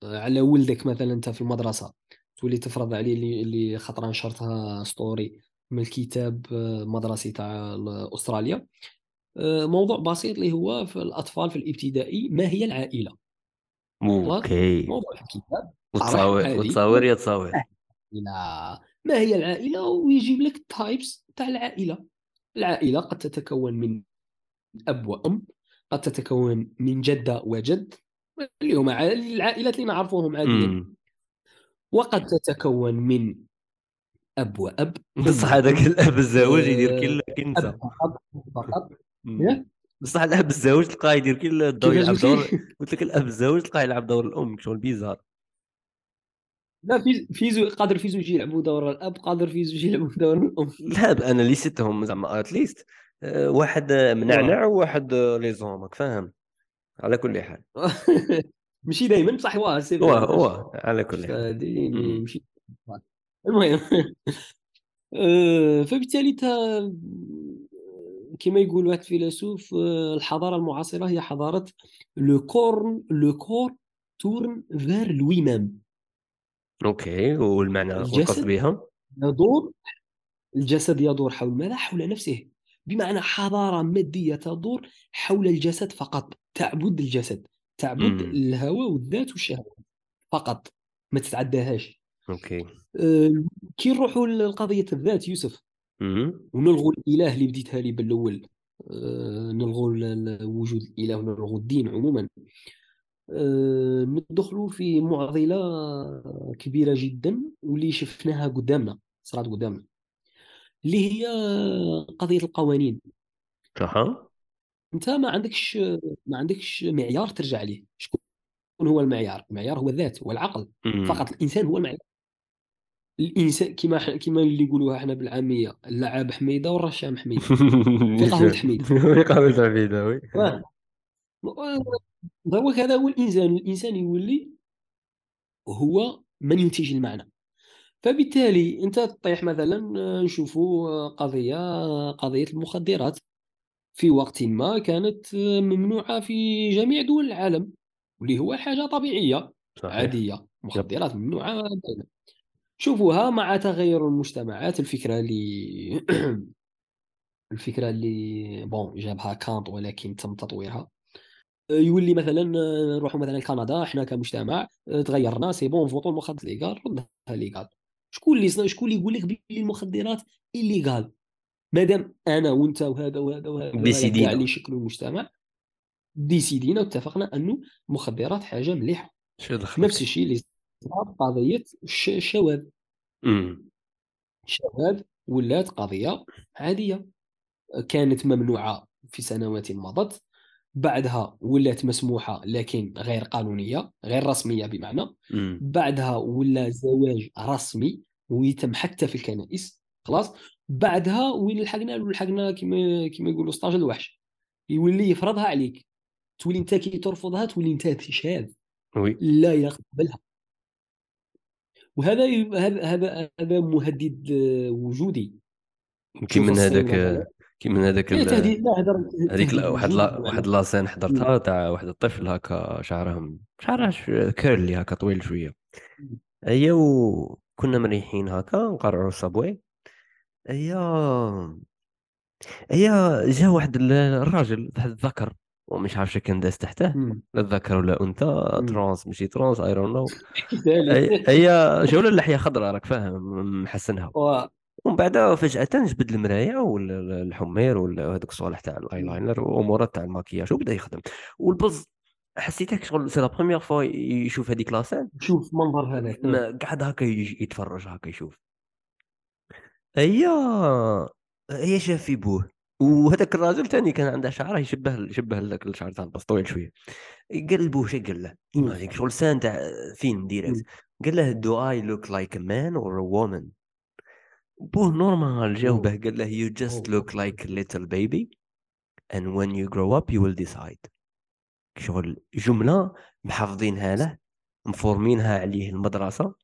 على ولدك مثلا أنت في المدرسة تولي تفرض عليه اللي اللي خطره نشرتها story من الكتاب آه، المدرسي تاع أستراليا. آه، موضوع بسيط اللي هو في الأطفال في الإبتدائي ما هي العائلة؟ OK. موضوع في الكتاب وتصاور. وتصاور يا تصاور ما هي العائلة؟ ويجيب لك ال types تاع العائلة. العائلة قد تتكون من أب وأم قد تتكون من جدة وجد اللي هما عا- العائلات اللي نعرفوهم عاديا. مم. وقد تتكون من أب وأب. بصح هذاك الأب الزواج يدير آه، كل كنسه أب فقط؟ بصح الأب الزواج تلقاه يدير كل الدور يلعب؟ دور. قلت لك الأب الزواج تلقاه يلعب دور الأم شغل بيزار. لا في في زو... قادر في زوج يلعبوا دور الأب قادر في زوج يلعبوا دور الأم. لا أنا ليستهم زعما اتليست واحد آه، منعنع وواحد آه، لي زون راك فاهم؟ على كل حال *laughs* ماشي دائما بصح واه سي هو هو على كل حال. ماشي المهم *laughs* آه، فبالتالي تا كما يقول واحد الفيلسوف آه، الحضارة المعاصرة هي حضارة le corps le corps tourne vers lui-même OK والمعنى؟ والقصد بها يدور الجسد يدور حول ماذا؟ حول نفسه بمعنى حضارة مادية تدور حول الجسد فقط تعبد الجسد تعبد مم. الهوى والذات والشهوة فقط ما تتعداهاش أوكي أه، كي نروحوا لقضية الذات يوسف. ونلغوا الإله اللي بديتها لي بالأول أه، نلغوا وجود الإله ونلغوا الدين عموما أه، ندخلوا في معضلة كبيرة جدا واللي شفناها قدامنا صارت قدامنا اللي هي قضية القوانين. صح أنت ما عندكش ما عندكش معيار ترجع ليه. شكون هو المعيار؟ المعيار هو الذات هو العقل. مم. فقط الإنسان هو المعيار. الإنسان كما ح- كما اللي يقولوها إحنا بالعامية اللعاب حميدة والرشام حميدة. *laughs* في قهوة حميد. *laughs* في قهوة حميدة وي. هذا هو الإنسان. الإنسان يولي هو من ينتج المعنى. فبالتالي أنت تطيح مثلا نشوفوا قضية قضية المخدرات. في وقت ما كانت ممنوعة في جميع دول العالم واللي هو حاجة طبيعية صحيح. عادية مخدرات ممنوعة باينة. شوفوها مع تغير المجتمعات الفكرة اللي *clears throat* الفكرة اللي بون جابها كانت ولكن تم تطويرها. يولي مثلا نروحوا مثلا كندا إحنا كمجتمع تغيرنا c'est bon فوتو المخدرات légal ردها légal شكون اللي شكون اللي يقول لك بلي المخدرات illégal مادام أنا وأنت وهذا وهذا وهذا ديسيدينا. اللي يشكلوا المجتمع ديسيدينا واتفقنا أنه المخدرات حاجة مليحة. نفس الشيء اللي صار قضية الش- الشواذ. الشواذ ولات قضية عادية. كانت ممنوعة في سنوات مضت. بعدها ولات مسموحة لكن غير قانونية غير رسمية بمعنى. مم. بعدها ولا زواج رسمي. ويتم حتى في الكنائس خلاص؟ بعدها وين لحقنا؟ لحقنا كما كما يقولوا stage الوحش. يولي يفرضها عليك. تولي انت كي ترفضها تولي انت شاذ oui. لا يقبلها وهذا هذا هذا مهدد آه، وجودي. كي من هذاك. كي من هذاك هذيك واحد لا. واحد la scène حضرتها تاع واحد الطفل هكا شعرهم شعره curly هكا طويل شوية. هي وكنا مريحين هكا نقرعوا ال subway. هي هي جا واحد ال- الراجل واحد الذكر ومش عارف شكون داز تحته. لا ذكر ولا أنثى trans مشي trans I don't know هي جوله اللحية خضراء راك فاهم محسنها. ومن بعد فجأة جبد المراية ولا الحمير ولا هذوك الصوالح تاع الايلاينر وأمورات تاع الماكياج وبدأ يخدم. والبز حسيتك شغل c'est la première fois يشوف هذيك la scène؟ شوف منظر هذاك ما قاعد هكا يج- يتفرج هكا يشوف. هي هي شاف في بوه. وهذاك الراجل ثاني كان عنده شعره يشبه يشبه لك الشعر تاع البز طويل شوية. قال لبوه قال له؟ imagine شغل scène تاع فيلم direct. قال له do I look like a man or a woman بوه normal جاوبه قال له you just look like little baby and when you grow up you will decide. شغل جملة محافظينها له مفورمينها عليه المدرسة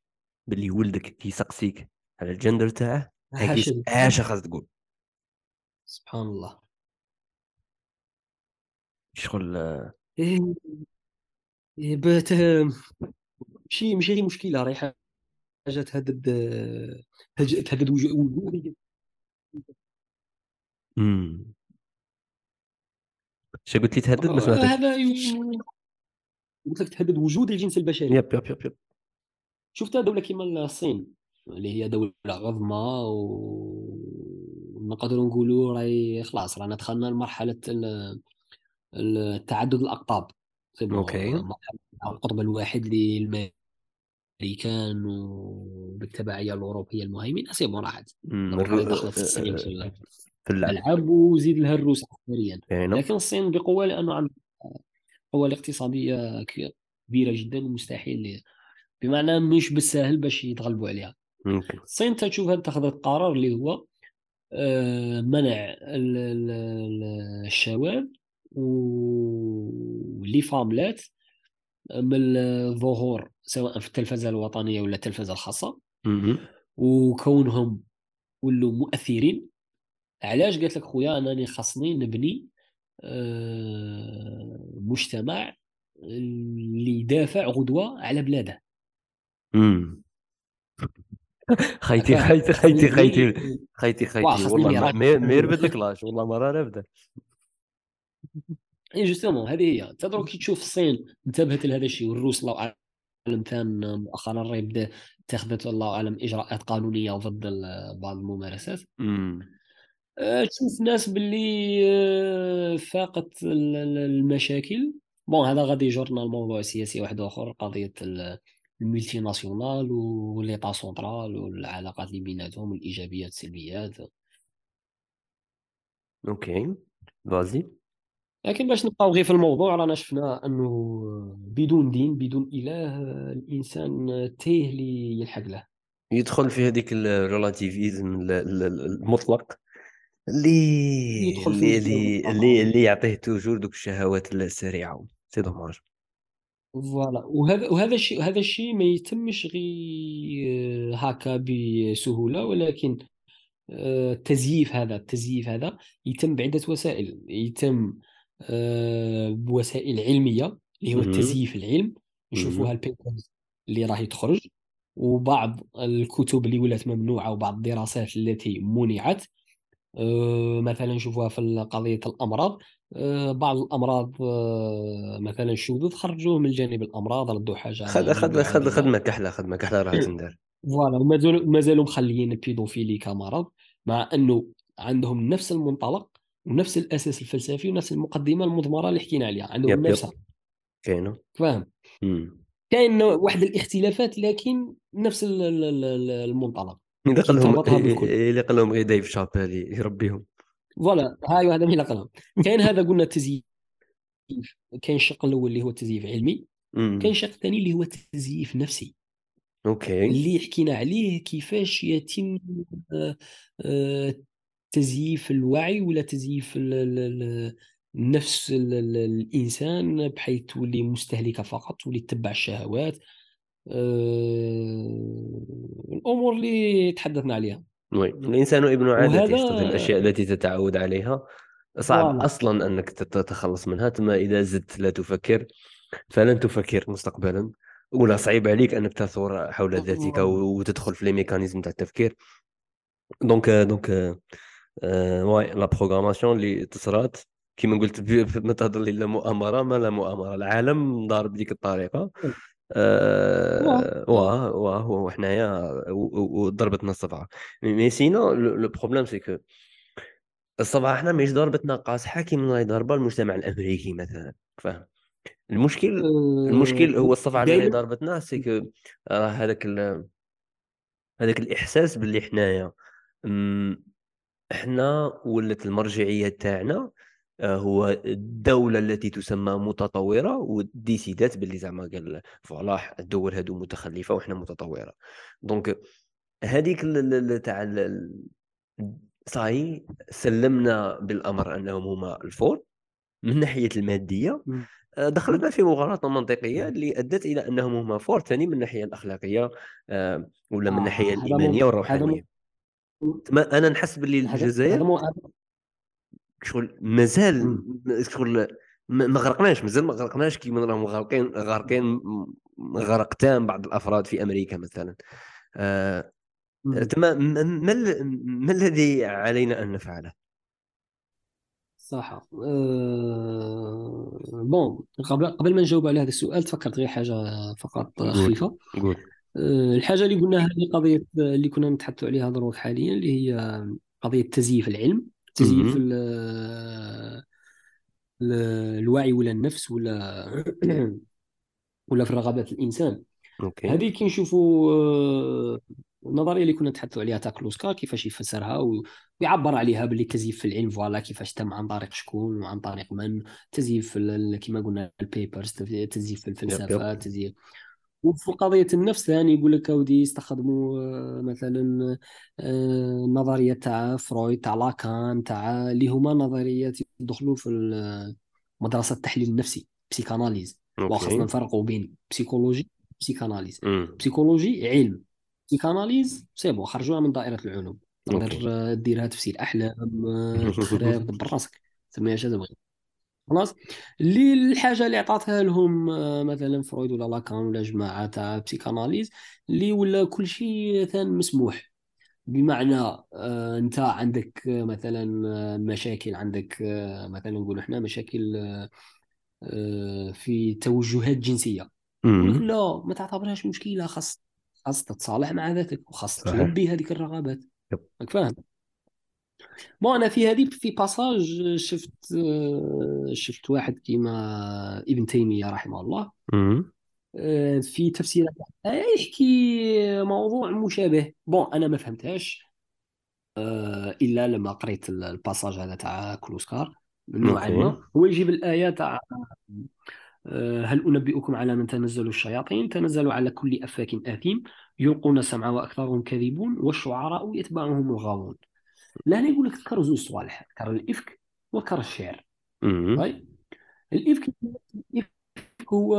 باللي ولدك كيسقسيك على الجندر تاعه *laughs* اش خاص تقول. سبحان الله. شغل إيه إيه بات ماشي ماشي غير مشكله راهي حاجة تهدد تهدد وجود امم شو قلت لي تهدد؟ ما سمعتك هذا قلت لك تهدد وجود الجنس البشري. يب يب يب يب. شفتها دولة كيما الصين اللي هي دولة عظمى ونقدروا نقولوا راهي خلاص رانا دخلنا لمرحلة التعدد الأقطاب. أوكي. القطب الواحد للامريكان وبالتبعيه الأوروبية المهيمنة. c'est bon راحت دخلت الصين في الالعاب وزيد لها الروس عسكريا. لكن الصين بقوة لأنه عندها قوة الاقتصادية كبيرة جدا ومستحيل بمعنى مش بالسهل باش يتغلبوا عليها. الصين تشوفها اتخذت قرار اللي هو آه، منع الشباب واللي فاملات من الظهور سواء في التلفزة الوطنية ولا التلفزة الخاصة. وكونهم ولوا مؤثرين. علاش قالت لك خويا انني خاصني نبني آه، مجتمع اللي يدافع غدوة على بلاده خيتي خيتي خيتي خيتي خيتي خيتي والله ما يرفد الكلاش والله ما راه رافده et justement هذه هي. انت دروك كي تشوف الصين انتبهت لهذا الشيء والروس الله أعلم كان مؤخرا راهي بدا اتخذت الله أعلم إجراءات قانونية ضد بعض الممارسات. تشوف ناس باللي أه، فاقت المشاكل. bon هذا غادي يجرنا الموضوع السياسي واحد آخر قضية ال multinationales و l'état central والعلاقات اللي بيناتهم والإيجابيات والسلبيات okay فازي. لكن باش نبقاو غير في الموضوع رانا شفنا أنه بدون دين بدون إله الإنسان تيه اللي يلحق له. يدخل في هذيك ال relativisme المطلق. اللي يدخل اللي اللي, اللي, اللي يعطيه toujours donc الشهوات السريعة c'est dommage. voilà. وهذا وهذا الشيء هذا الشيء ما يتمش غير هكا بسهولة ولكن التزييف هذا التزييف هذا يتم بعدة وسائل. يتم آه، بوسائل علمية اللي هو التزييف العلم. نشوفوها ال papers اللي راهي تخرج وبعض الكتب اللي ولات ممنوعة وبعض الدراسات التي منعت آه، مثلا نشوفوها في قضية الأمراض. آه، بعض الأمراض مثلا الشذوذ خرجوه من جانب الأمراض ردوا حاجة خد خد خد خدمه كحله خدمه كحله راح تندار voilà ومازالوا مازالوا مخليين ال pédophilie كمرض مع إنه عندهم نفس المنطلق ونفس الأساس الفلسفي ونفس المقدمة المضمرة اللي حكينا عليها عندهم يب نفسها. كاينة. فاهم؟ كاين واحد الاختلافات لكن نفس المنطلق. اللي قال اللي قال لهم غير دايف شابيل يربيهم. voilà هاي واحدة من اللي قالهم كاين هذا قلنا التزييف. كاين الشق الأول اللي هو التزييف علمي. كاين الشق الثاني اللي هو التزييف نفسي. okay. اللي حكينا عليه كيفاش يتم آه، آه، تزييف الوعي ولا تزييف نفس الإنسان بحيث تولي مستهلكة فقط تولي تتبع الشهوات. الأمور اللي تحدثنا عليها. oui الإنسان ابن عادة وهذا... الأشياء التي تتعود عليها. صعب وأنا. أصلا أنك تتخلص منها ثم إذا زدت لا تفكر فلن تفكر مستقبلا. ولا صعيب عليك أنك تثور حول ذاتك وتدخل في les mécanismes تاع التفكير. donc donc آه، واي la programmation اللي تصرات كيما قلت ما تهضر لي لا مؤامرة ما لا مؤامرة. العالم ضارب بديك الطريقة. آه واه واه وحنايا وضربتنا الصفعه mais sinon le problème c'est que الصفعه حنا ماهيش ضربتنا قاصحة كيما ضاربه المجتمع الأمريكي مثلا فاهم؟ المشكل آه، المشكل هو الصفعه اللي ضربتنا c'est que راه هذاك هذاك الإحساس باللي حنايا. إحنا ولت المرجعية تاعنا آه، هو الدولة التي تسمى متطورة و décidat باللي زعما قال voilà الدول هادو متخلفة وحنا متطورة. donc هذيك تاع صاي سلمنا بالأمر أنهم هما ال forts من الناحيه المادية. آه، دخلنا في مغالطة منطقية اللي أدت إلى أنهم هما forts ثاني من الناحيه الأخلاقية آه، ولا من الناحيه آه الإيمانية والروحانية. أنا نحس باللي الجزائر شغل مازال شغل ما غرقناش مازال ما غرقناش كيما راهم غارقين غارقين غرق تام بعض الأفراد في أمريكا مثلا. آه ما ما, ما الذي علينا أن نفعله؟ صح أه... بون قبل قبل ما نجاوب على هذا السؤال تفكرت غير حاجة فقط خفيفة. أه... الحاجة اللي قلناها هذه قضية اللي كنا نتحدث عليها دروك حاليا اللي هي قضية تزييف العلم. تزييف الوعي ولا النفس ولا *clears throat* ولا في رغبات الإنسان. okay. هذه كي نشوفوا آه، النظرية اللي كنا نتحدثوا عليها تاع كلوسكا كيفاش يفسرها ويعبر عليها باللي تزييف في العلم voilà كيفاش تم عن طريق شكون وعن طريق من. تزييف كما قلنا ال papers تزييف في الفلسفة تزييف وفي قضية النفس ثاني يقول لك أودي يستخدموا آه، مثلا آه، النظريه تاع فرويد تاع لاكان تاع اللي هما نظريات يدخلوا في مدرسة التحليل النفسي psychanalyse وخاصنا نفرقوا بين psychologie psychanalyse psychologie علم psychanalyse c'est bon خرجوها من دائرة العلوم. تقدر ديرها تفسير أحلام آه، تخرير دبر راسك سميها اش تبغي. خلاص. اللي الحاجة اللي عطاتها لهم آه، مثلا فرويد ولا لاكان ولا جماعة تاع psychanalyse اللي ولا كل شيء ثان مسموح. بمعنى آه انت عندك آه مثلا مشاكل عندك مثلا نقول إحنا مشاكل آه, في توجهات جنسية. لا ما تعتبرهاش مشكلة خاص خاص تتصالح مع ذاتك وخاص تلبي هذيك الرغبات. راك فاهم؟ bon أنا في هذه في passage شفت شفت واحد كيما ابن تيمية رحمه الله. آه، في تفسير يحكي موضوع مشابه. bon أنا ما فهمتهاش. آه، إلا لما قريت الباساج هذا تاع كلوسكار نوعا ما. هو يجيب الآية تاع آه، هل أنبئكم على من تنزل الشياطين؟ تنزلوا على كل أفاك آثيم يلقون السمع وأكثرهم كاذبون والشعراء يتبعهم الغاوون. لهنا يقول لك ذكر زوج صوالح ذكر الإفك وذكر الشعر. طيب الإفك هو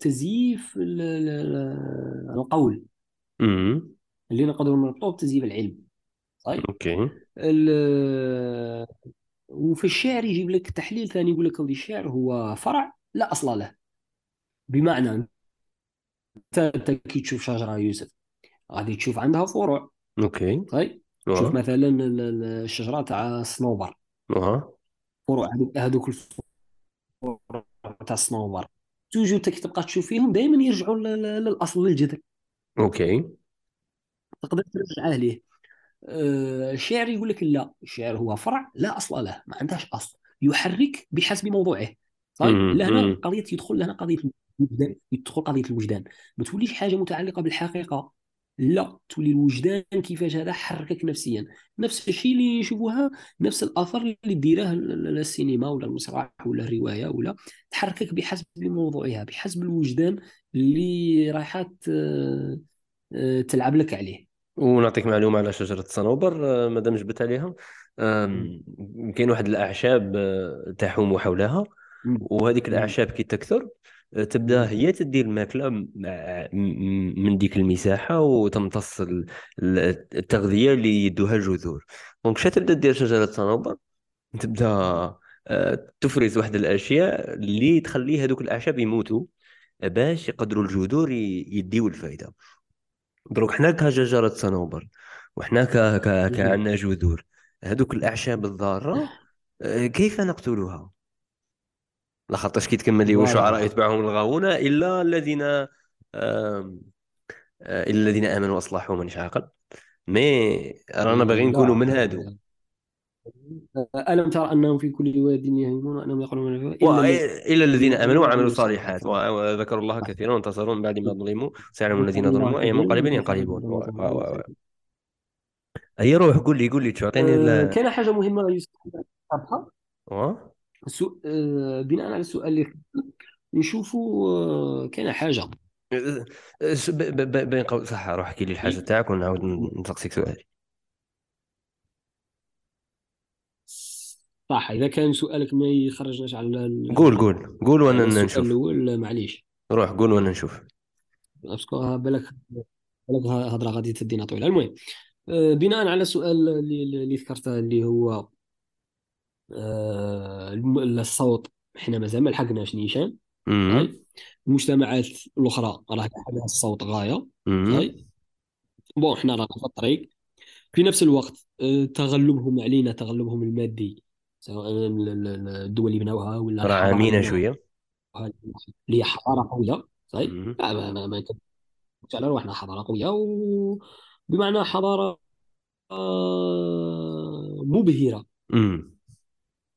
تزييف القول. اللي نقدر نربطوه بتزييف العلم. طيب okay. وفي الشعر يجيب لك تحليل ثاني يقول لك الشعر هو فرع لا أصل له. بمعنى أنت كي تشوف شجرة يوسف غادي تشوف عندها فروع. okay. طيب شوف مثلا الشجرة تاع الصنوبر أها. فروع هذوك الفروع تاع الصنوبر توجو تبقى تشوف فيهم دائما يرجعوا للأصل للجذر أوكي. تقدر ترجع ليه آه، الشعر يقول لك لا الشعر هو فرع لا أصل له ما عندهاش أصل. يحرك بحسب موضوعه. طيب لهنا قضية يدخل لهنا قضية الوجدان. يدخل قضية الوجدان. ما توليش حاجة متعلقة بالحقيقة. لا تولي الوجدان كيفاش هذا حركك نفسيا. نفس الشيء اللي يشوفوها نفس الاثر اللي ديره السينما ولا المسرح ولا الرواية ولا تحركك بحسب موضوعها بحسب الوجدان اللي رايحة آه، تلعب لك عليه. ونعطيك معلومة على شجرة الصنوبر آه، مادام جبت عليها. كاين واحد الأعشاب آه، تحوم حولها وهذيك الأعشاب كي تكثر تبدأ هي تدي الماكلة من ديك المساحة وتمتص التغذية اللي يدوها الجذور. donc شا تبدأ دير شجره صنوبر تبدأ آه، تفرز واحد الأشياء اللي تخلي هذوك الأعشاب يموتوا باش يقدروا الجذور يديو الفائده دروك حنا كشجره صنوبر وحنا ك... ك... كعندنا جذور هذوك الأعشاب الضارة آه، كيف نقتلها لخاطرش كي تكمل لي وشعراء يتبعهم الغاوون إلا الذين آه، إلا الذين آمنوا وأصلحوا مانيش عاقل. مي رانا باغيين نكونوا من هادو. ألم ترى أنهم في كل واد يهيمون أنهم يقولون إلا الذين آمنوا وعملوا الصالحات وذكروا الله كثيرا وانتصروا من بعد ما ظلموا. سيعلم الذين ظلموا أي منقلب ينقلبون. هي روح قول لي قول لي تعطيني ال... كان حاجة مهمة يوسف؟ آه؟ سو... آه، بناء على السؤال اللي نشوفوا آه، كان حاجة. س- ب- ب- ب- بين قوس صح روح احكي لي الحاجة تاعك ونعاود نسقسيك سؤالي صح إذا كان سؤالك ما يخرجناش على ال- قول قول قول وأنا نشوف. الأول معليش. روح قول وأنا نشوف. باسكو بالك بالك هضرة غادي تدينا طويلة. المهم بناء على السؤال اللي, اللي ذكرته اللي هو الصوت إحنا مازال ما لحقناش نيشان. صحيح المجتمعات الأخرى راه لحقها الصوت غاية. صحيح بون إحنا رانا في الطريق في نفس الوقت آه، تغلبهم علينا تغلبهم المادي سواء ال- ال- ال- الدول اللي بناوها ولا راه اللي شوية. اللي هي حضارة قوية. صحيح. لا ما ما ما على رواحنا حضارة قوية وبمعنى حضارة آه، مبهرة. مم.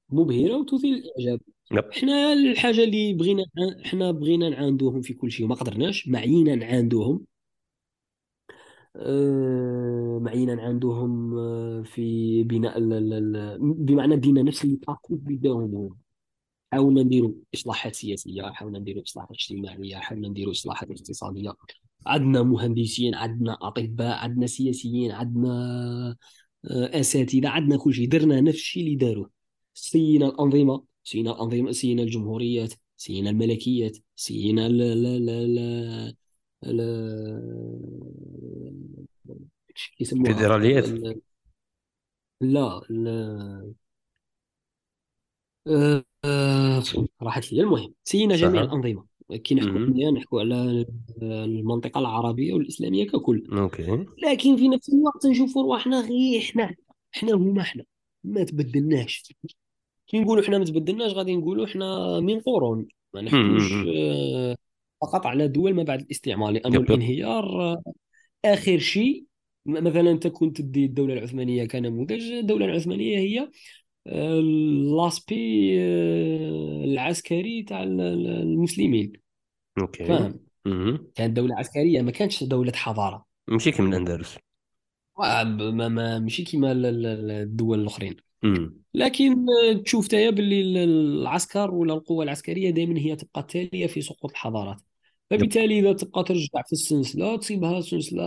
مبهرة وتثير الإعجاب. يب. إحنا الحاجة اللي بغينا إحنا بغينا نعاندوهم في كل شيء وما قدرناش معينا نعاندوهم. آه، معينا نعاندوهم آه، في بناء ال- بمعنى دينا نفس اللي طاقوا بداهم حاولنا نديروا إصلاحات سياسية حاولنا نديروا إصلاحات اجتماعية حاولنا نديروا إصلاحات اقتصادية. عندنا مهندسين عندنا أطباء عندنا سياسيين عندنا آه، أساتذة عندنا كل شيء. درنا نفس الشيء اللي داروه. سينا الأنظمة سينا الأنظمة سينا الجمهوريات سينا الملكيات سينا ال ال ال ال- إيش يسموها؟ فيدراليات ال- لا آه، آه، راحت لي. المهم سينا جميع الأنظمة. كي نحكوا نحكوا على المنطقة العربية والإسلامية ككل. OK. لكن في نفس الوقت نشوفوا رواحنا غير إحنا إحنا هما إحنا ما تبدلناش كي نقولوا إحنا ما تبدلناش غادي نقولوا إحنا من قرون. ما نحكوش. آه، فقط على دول ما بعد الاستعمار. يب الانهيار آه، آخر شيء مثلا أنت كنت تدي الدولة العثمانية كنموذج الدولة العثمانية هي آه، l'aspect العسكري تاع ال- ال- المسلمين. OK. فاهم. كانت دولة عسكرية ما كانتش دولة حضارة. ماشي كيما الأندلس. ما ما ماشي كيما ال- ال- ال- الدول الأخرين. لكن تشوف تايا باللي ال- العسكر ولا القوة العسكرية دائما هي تبقى تالية في سقوط الحضارات فبالتالي إذا تبقى ترجع في السلسلة تصيبها سلسلة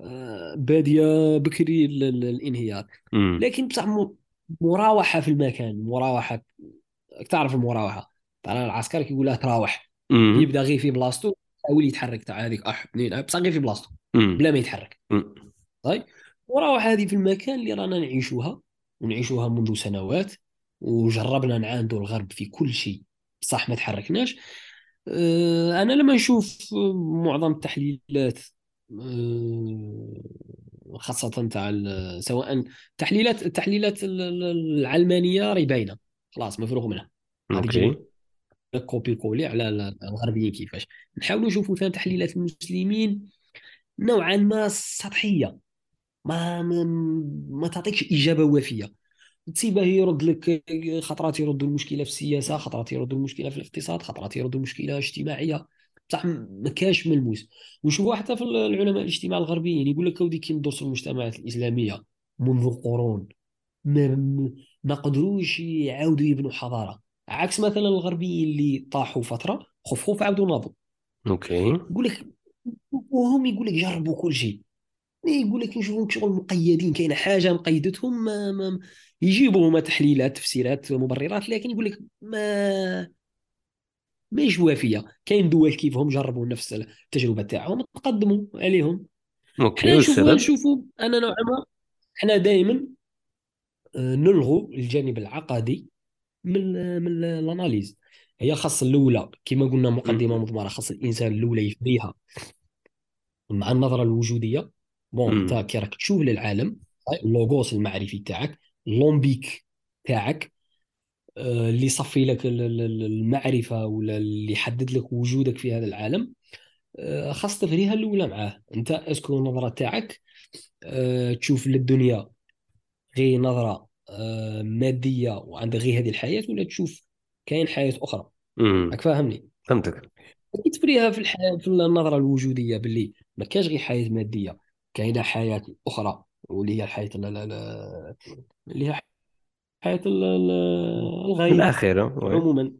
آه، بادية بكري ال- ال- الانهيار. لكن بصح م- مراوحة في المكان مراوحة تعرف المراوحة ترى العسكر كيقول له تراوح. يبدأ غير في بلاصتو يحاول يتحرك تاع هذيك اح اثنين بصح غير في بلاصتو. بلا ما يتحرك. طيب وراوح هذه في المكان اللي رانا نعيشوها ونعيشوها منذ سنوات وجربنا نعاندوا الغرب في كل شيء. بصح ما تحركناش. آه، أنا لما نشوف معظم التحليلات آه، خاصة تاع سواء تحليلات التحليلات ال- ال- العلمانية راهي باينة. خلاص مفروغ منها. OK. copier-coller على ال- الغربيين كيفاش. نحاولوا نشوفوا مثلا تحليلات المسلمين نوعا ما سطحية. ما ما, ما تعطيكش إجابة وافية. تصيبه يرد لك خطرات يرد المشكلة في السياسة خطرات يرد المشكلة في الاقتصاد خطرات يرد المشكلة اجتماعيه بصح ما كاش ملموس. ونشوفوها حتى في العلماء الاجتماع الغربيين يقول لك ودي كي ندرسوا المجتمعات الإسلامية منذ قرون ما ما قدروش يعاودوا يبنوا حضارة. عكس مثلا الغربيين اللي طاحوا فترة خف خف عاودوا ناضوا. أوكي. يقول لك وهم يقول لك جربوا كل شيء. يقول لك نشوفهم شغل مقيدين كاينة حاجة مقيدتهم ما ما يجيبوا هما تحليلات تفسيرات مبررات لكن يقول لك ما ماهيش وافيه كاين دول كيفهم جربوا نفس التجربة تاعهم تقدموا عليهم. OK نشوفوا نشوفوا أنا نوعا ما حنا دائما نلغوا الجانب العقدي من من ال analyse. هي خاص الأولى كما قلنا مقدمة. مضمرة خاص الإنسان الأولى يفديها مع النظرة الوجودية. bon انت. كي راك تشوف للعالم اللوغوس المعرفي تاعك l'alambic تاعك آه، اللي يصفي لك ال- ال- ال- المعرفة ولا اللي يحدد لك وجودك في هذا العالم آه، خاص تفريها الأولى معاه انت اسكو النظرة تاعك آه، تشوف للدنيا غير نظرة مادية وعندك غير هذه الحياة ولا تشوف كاين حياة أخرى. راك فاهمني فهمتك تفريها في الحياة في النظرة الوجودية باللي ما كاش غير حياة مادية كاينة حياة أخرى واللي هي الحياة اللي هي حياة ال- ال- الغيب الآخرة وي. عموما.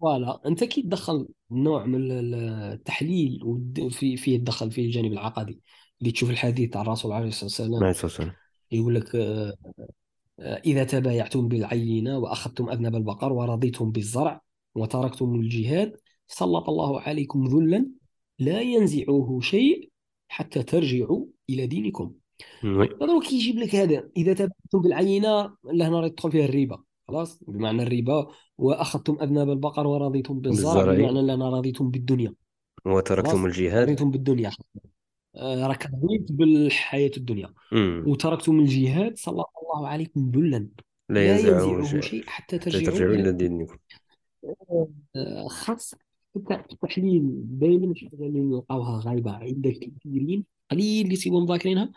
فوالا أنت كي تدخل نوع من ال- ال- التحليل والد- في فيه تدخل فيه الجانب العقدي اللي تشوف الحديث تاع الرسول عليه الصلاة والسلام. عليه الصلاة والسلام. يقول لك آه، آه، إذا تبايعتم بالعينة وأخذتم أذنب البقر ورضيتم بالزرع وتركتم الجهاد سلط الله عليكم ذلا لا ينزعه شيء حتى ترجعوا إلى دينكم. دروك كيجيب لك هذا. إذا تبايعتم بالعينة لهنا راه تدخل فيها الربا خلاص؟ بمعنى الربا وأخذتم أذناب البقر ورضيتم بالزرع بمعنى لنا رضيتم بالدنيا. وتركتم الجهاد. رضيتم بالدنيا. آه، راك رضيت بالحياة الدنيا. مم. وتركتم الجهاد سلط الله عليكم ذلا لا ينزعه شيء. حتى ترجعوا إلى دينكم. آه، خاص في التحليل دائما شغالين نلقاوها غايبة عند الكثيرين قليل اللي سيبهم ذاكرينها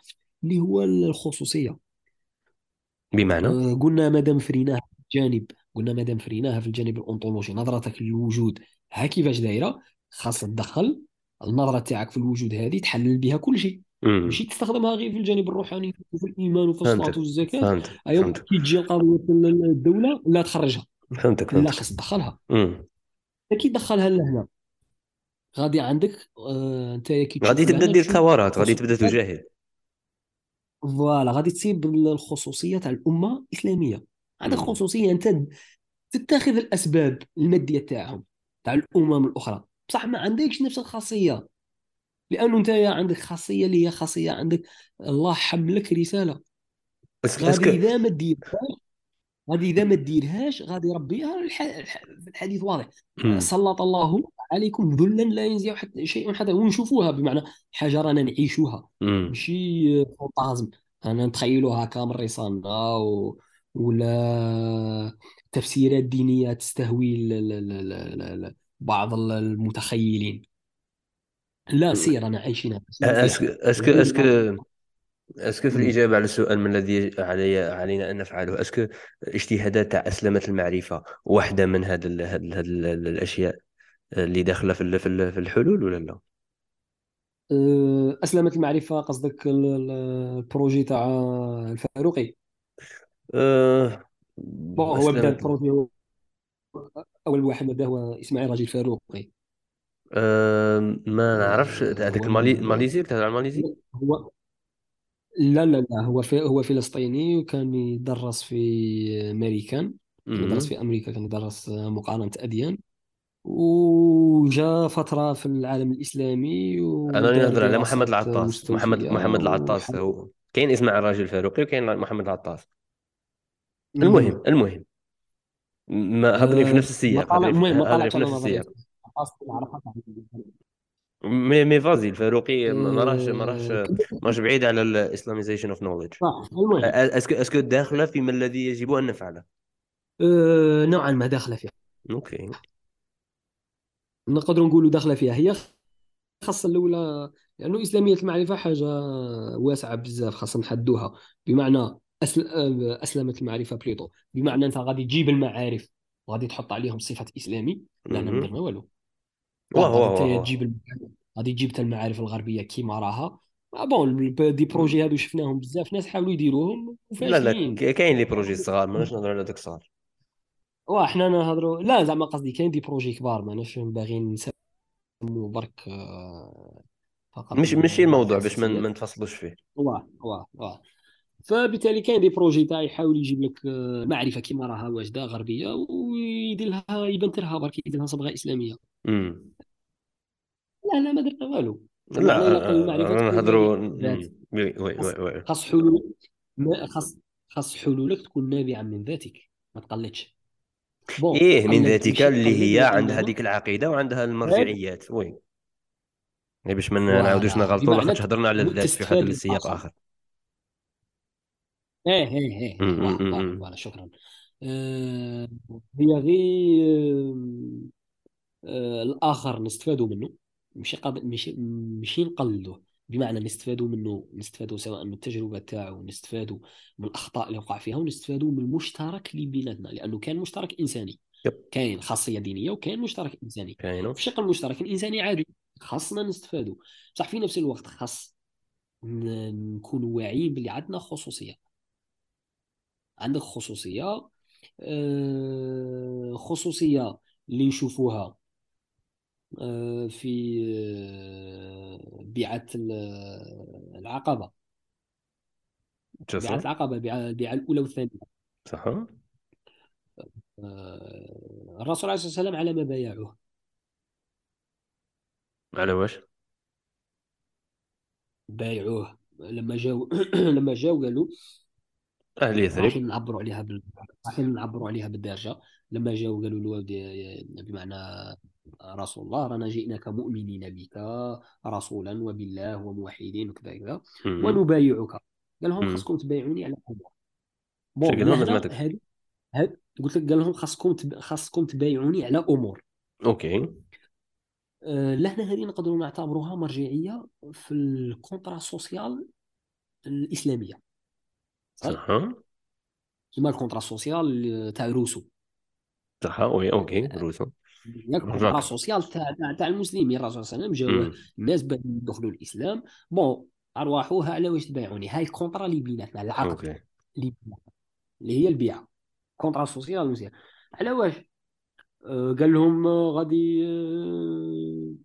اللي هو الخصوصية. بمعنى؟ آه، قلنا مادام فريناها في الجانب قلنا مادام فريناها في الجانب الأنطولوجي نظرتك للوجود ها كيفاش دايرة؟ خاص تدخل النظرة تاعك في الوجود هذه تحلل بها كل شيء. ماشي تستخدمها غير في الجانب الروحاني وفي الإيمان وفي فهمت أيوة فهمت كي تجي قضية الدولة لا تخرجها. فهمتك لا خاص تدخلها. مم. كي تدخلها لهنا. غادي عندك آه، أنت كي غادي تبدأ دير ثورات غادي تبدأ تجاهد. voilà غادي تصيب الخصوصية تاع الأمة الإسلامية. عندك. خصوصية أنت تتخذ الأسباب المادية تاعهم تاع الأمم الأخرى. بصح ما عندكش نفس الخاصية. لأنه أنت عندك خاصية اللي هي خاصية عندك الله حملك رسالة. غادي إذا ما ديرهاش غادي إذا ما ديرهاش غادي يربيها. الح... الحديث واضح. سلط الله عليكم ذلا لا ينزع حتى شيء حتى ونشوفوها بمعنى حاجة رانا نعيشوها. ماشي fantasme رانا نتخيلوها كامل رسالة و... ولا تفسيرات دينية تستهوي ل... ل... ل... ل... ل... بعض المتخيلين لا c'est رانا عايشينها est-ce que فيها est-ce que est-ce que est-ce que في مم. الإجابة على السؤال ما الذي علي علينا أن نفعله est-ce que اجتهادات تاع أسلمة المعرفة واحدة من هذا ال- هاد ال- هاد ال- الأشياء اللي داخلة في في ال- في الحلول ولا لا؟ أه، أسلمة المعرفة قصدك ال- ال- ال projet تاع الفاروقي أه bon هو بدا ال projet أول واحد بدا هو إسماعيل راجي الفاروقي أه ما نعرفش أه، هذاك من الماليزي تاع الماليزي هو لا لا لا هو في هو فلسطيني وكان يدرس في أمريكان كان يدرس. في أمريكا كان يدرس مقارنة أديان وجاء فترة في العالم الإسلامي أنا راني ودار نهضر على محمد العطاس محمد مستوفية محمد العطاس. هو كاين إسماعيل راجل الفاروقي وكاين محمد العطاس المهم مهم. المهم ما هضرني في نفس السياق المهم ما في نفس السياق مي مي فازي الفاروقي ما راهش ما راهش ما راهش بعيد على ال Islamization of knowledge صح المهم est-ce que est-ce que داخلة فيما الذي يجب أن نفعله؟ أه، نوعا ما داخلة فيها. OK. نقدر نقولوا داخلة فيها. هي خاصة الأولى لأنه إسلامية المعرفة حاجة واسعة بزاف خاصة نحدوها. بمعنى أسل... أه، أسلمة المعرفة plutôt. بمعنى أنت غادي تجيب المعارف وغادي تحط عليهم صفة إسلامي لا ما والو. واه تجيب غادي تجيب حتى المعارف الغربية كيما راها. آه bon des projets هادو شفناهم بزاف ناس حاولوا يديروهم لا لا كاين les projets صغار ماناش نهضر على دوك الصغار واه حنا نهضروا لا زعما قصدي كاين des projets كبار ماناش باغيين نسموا برك آه، فقط مش ماشي الموضوع باش ما نتفصلوش فيه. واه واه واه فبالتالي كاين des projets تاع يحاول يجيب لك آه، معرفة كيما راها واجدة غربية ويدير لها يبان لها برك يدير لها صبغة إسلامية. امم لا لا ما درنا والو. لا آه، نهضروا مم. oui oui خاص oui. خاص حلول خاص خاص حلولك تكون نابعة من ذاتك ما تقلدش. bon إيه من ذاتك اللي هي عندها هذيك العقيدة وعندها المرجعيات. oui. يعني باش ما نعاودوش نغلطوا لاخاطش هضرنا على الذات في واحد السياق آخر. إيه إيه إيه إيه. فوالا شكرا. آه هي غير آه الآخر نستفادوا منه. ماشي قض... ماشي ماشي نقلدوه بمعنى نستفادوا منه نستفادوا سواء من التجربة تاعو نستفادوا من الأخطاء اللي وقع فيها ونستفادوا من المشترك اللي بيناتنا لأنه كان مشترك إنساني. يب. كاين خاصية دينية وكاين مشترك إنساني. كاينو في الشق المشترك الإنساني عادي. خاصنا نستفادوا. بصح في نفس الوقت خاص نكون واعيين باللي عندنا خصوصية. عندك خصوصية آه، خصوصية اللي نشوفوها آه، في آه، بيعة العقبة. بيعة العقبة البيعه الأولى والثانية. صح الرسول عليه الصلاة والسلام على ما بايعوه. على واش؟ بايعوه. لما جاو *clears throat* لما جاو قالوا أهل يثرب. رايحين نعبروا عليها بال... رايحين نعبروا عليها بالدارجة. لما جاوا قالوا له بمعنى رسول الله رانا جئناك مؤمنين بك رسولا وبالله وموحدين وكذا كذا ونبايعك. قال لهم خاصكم تبايعوني على امور bon هاد قلت لك قال لهم خاصكم تب... خاصكم تبايعوني على أمور. OK. أه لهنا هذه نقدروا نعتبروها مرجعية في ال contrat social الإسلامية. صح كيما ال contrat social تاع روسو. صح oui OK روسو. ال contrat social تاع تاع المسلمين الرسول صلى الله عليه وسلم جاو الناس بداو يدخلوا الإسلام. bon أرواحوها على واش تبايعوني هاي ال contrat اللي بيناتنا العقد اللي اللي هي البيعه contrat social مزيان على واش؟ آه قال لهم غادي آه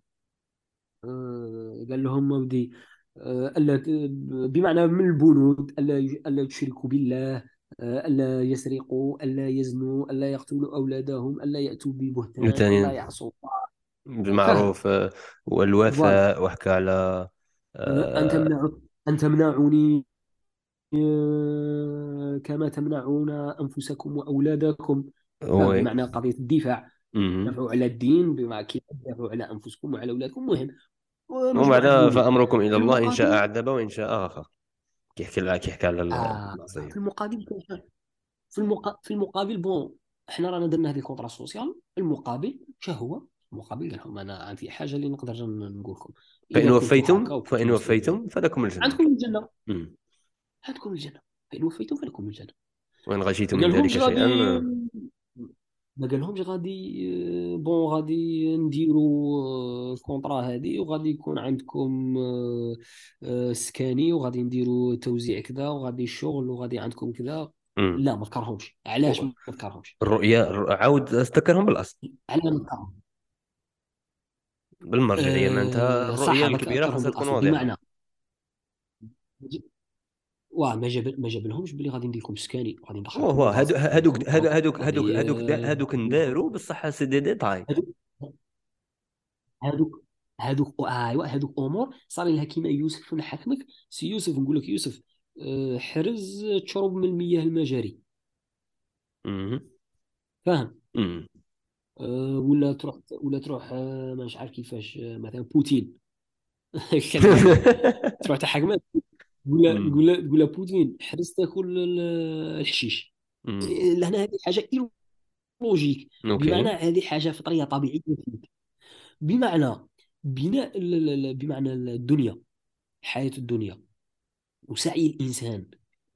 آه قال لهم ودي آه، ألا بمعنى من البنود ألا ألا تشركوا بالله آه، ألا يسرقوا ألا يزنوا ألا يقتلوا أولادهم ألا يأتوا ببهتان ألا يعصوا بالمعروف آه، والوفاء وحكى على ان تمنعوا ان تمنعوني كما تمنعون أنفسكم وأولادكم. بمعنى قضية الدفاع. دفعوا على الدين بما كيف تدافعوا على أنفسكم وعلى أولادكم. مهم. وبعدها فأمركم إلى الله إن شاء عذب وإن شاء غفر كيحكي كيحكي على آه في المقابل في المقابل في المقابل بون إحنا رانا درنا هذه ال contrat social. المقابل شو هو؟ المقابل قال لهم أنا عندي حاجة اللي نقدر نقول لكم فإن وفيتم فإن وفيتم فلكم الجنة. عندكم الجنة. عندكم الجنة. فإن وفيتم فلكم الجنة. وإن غشيتم من ذلك شيئا ما قال لهمش غادي bon غادي نديروا ال contrat هذه وغادي يكون عندكم آه، آه، سكاني وغادي نديروا توزيع كذا وغادي الشغل وغادي عندكم كذا. لا ما ذكرهمش علاش ما ذكرهمش الرؤيا عاود ذكرهم بالأصل. على ما ذكرهم بالمرجعيه معناتها الرؤيه الكبيرة خاصها تكون واضحة. بمعنى واه ما جاب ما جاب لهمش بلي غادي ندير لكم سكاني غادي ندخل هو هذوك هذوك هذوك هذوك هذوك هذوك نداروا بصح سي دي ديتاي. هذوك هذوك أيوا هذوك أمور. صار لها كيما يوسف نحكمك سي يوسف نقول لك يوسف آه، حرز تشرب من المياه المجاري. فاهم؟ أه ولا تروح ولا تروح أه مش عارف كيفاش مثلا بوتين. *laughs* *laughs* تروح تحكمك تقول تقول تقول بوتين حرص تاكل الحشيش. لهنا هذه حاجة لوجيك بمعنى هذه حاجة فطرية طبيعية فيك بمعنى بناء بمعنى الدنيا حياة الدنيا وسعي الإنسان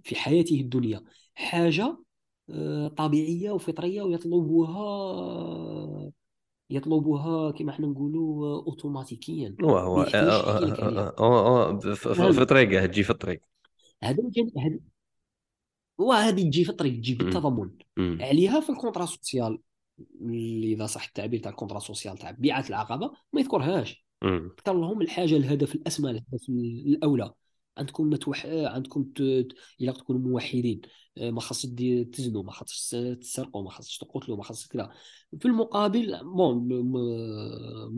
في حياته الدنيا حاجة آه، طبيعية وفطرية ويطلبها يطلبها كما إحنا نقولوا اوتوماتيكيا هو هو في طريقه تجي في الطريق. هذا هذا وهذه تجي في الطريق تجي بالتضمن عليها في ال contrat social اللي إذا صح التعبير تاع ال contrat social تاع بيعة العقبة ما يذكرهاش. ذكر لهم الحاجة الهدف الأسمى الهدف الأولى. عندكم متوح عندكم ت... إلا تكونوا موحدين. آه، ما خاصش تزنوا ما خاصش تسرقوا ما خاصش تقتلوا ما خاصش كذا. في المقابل bon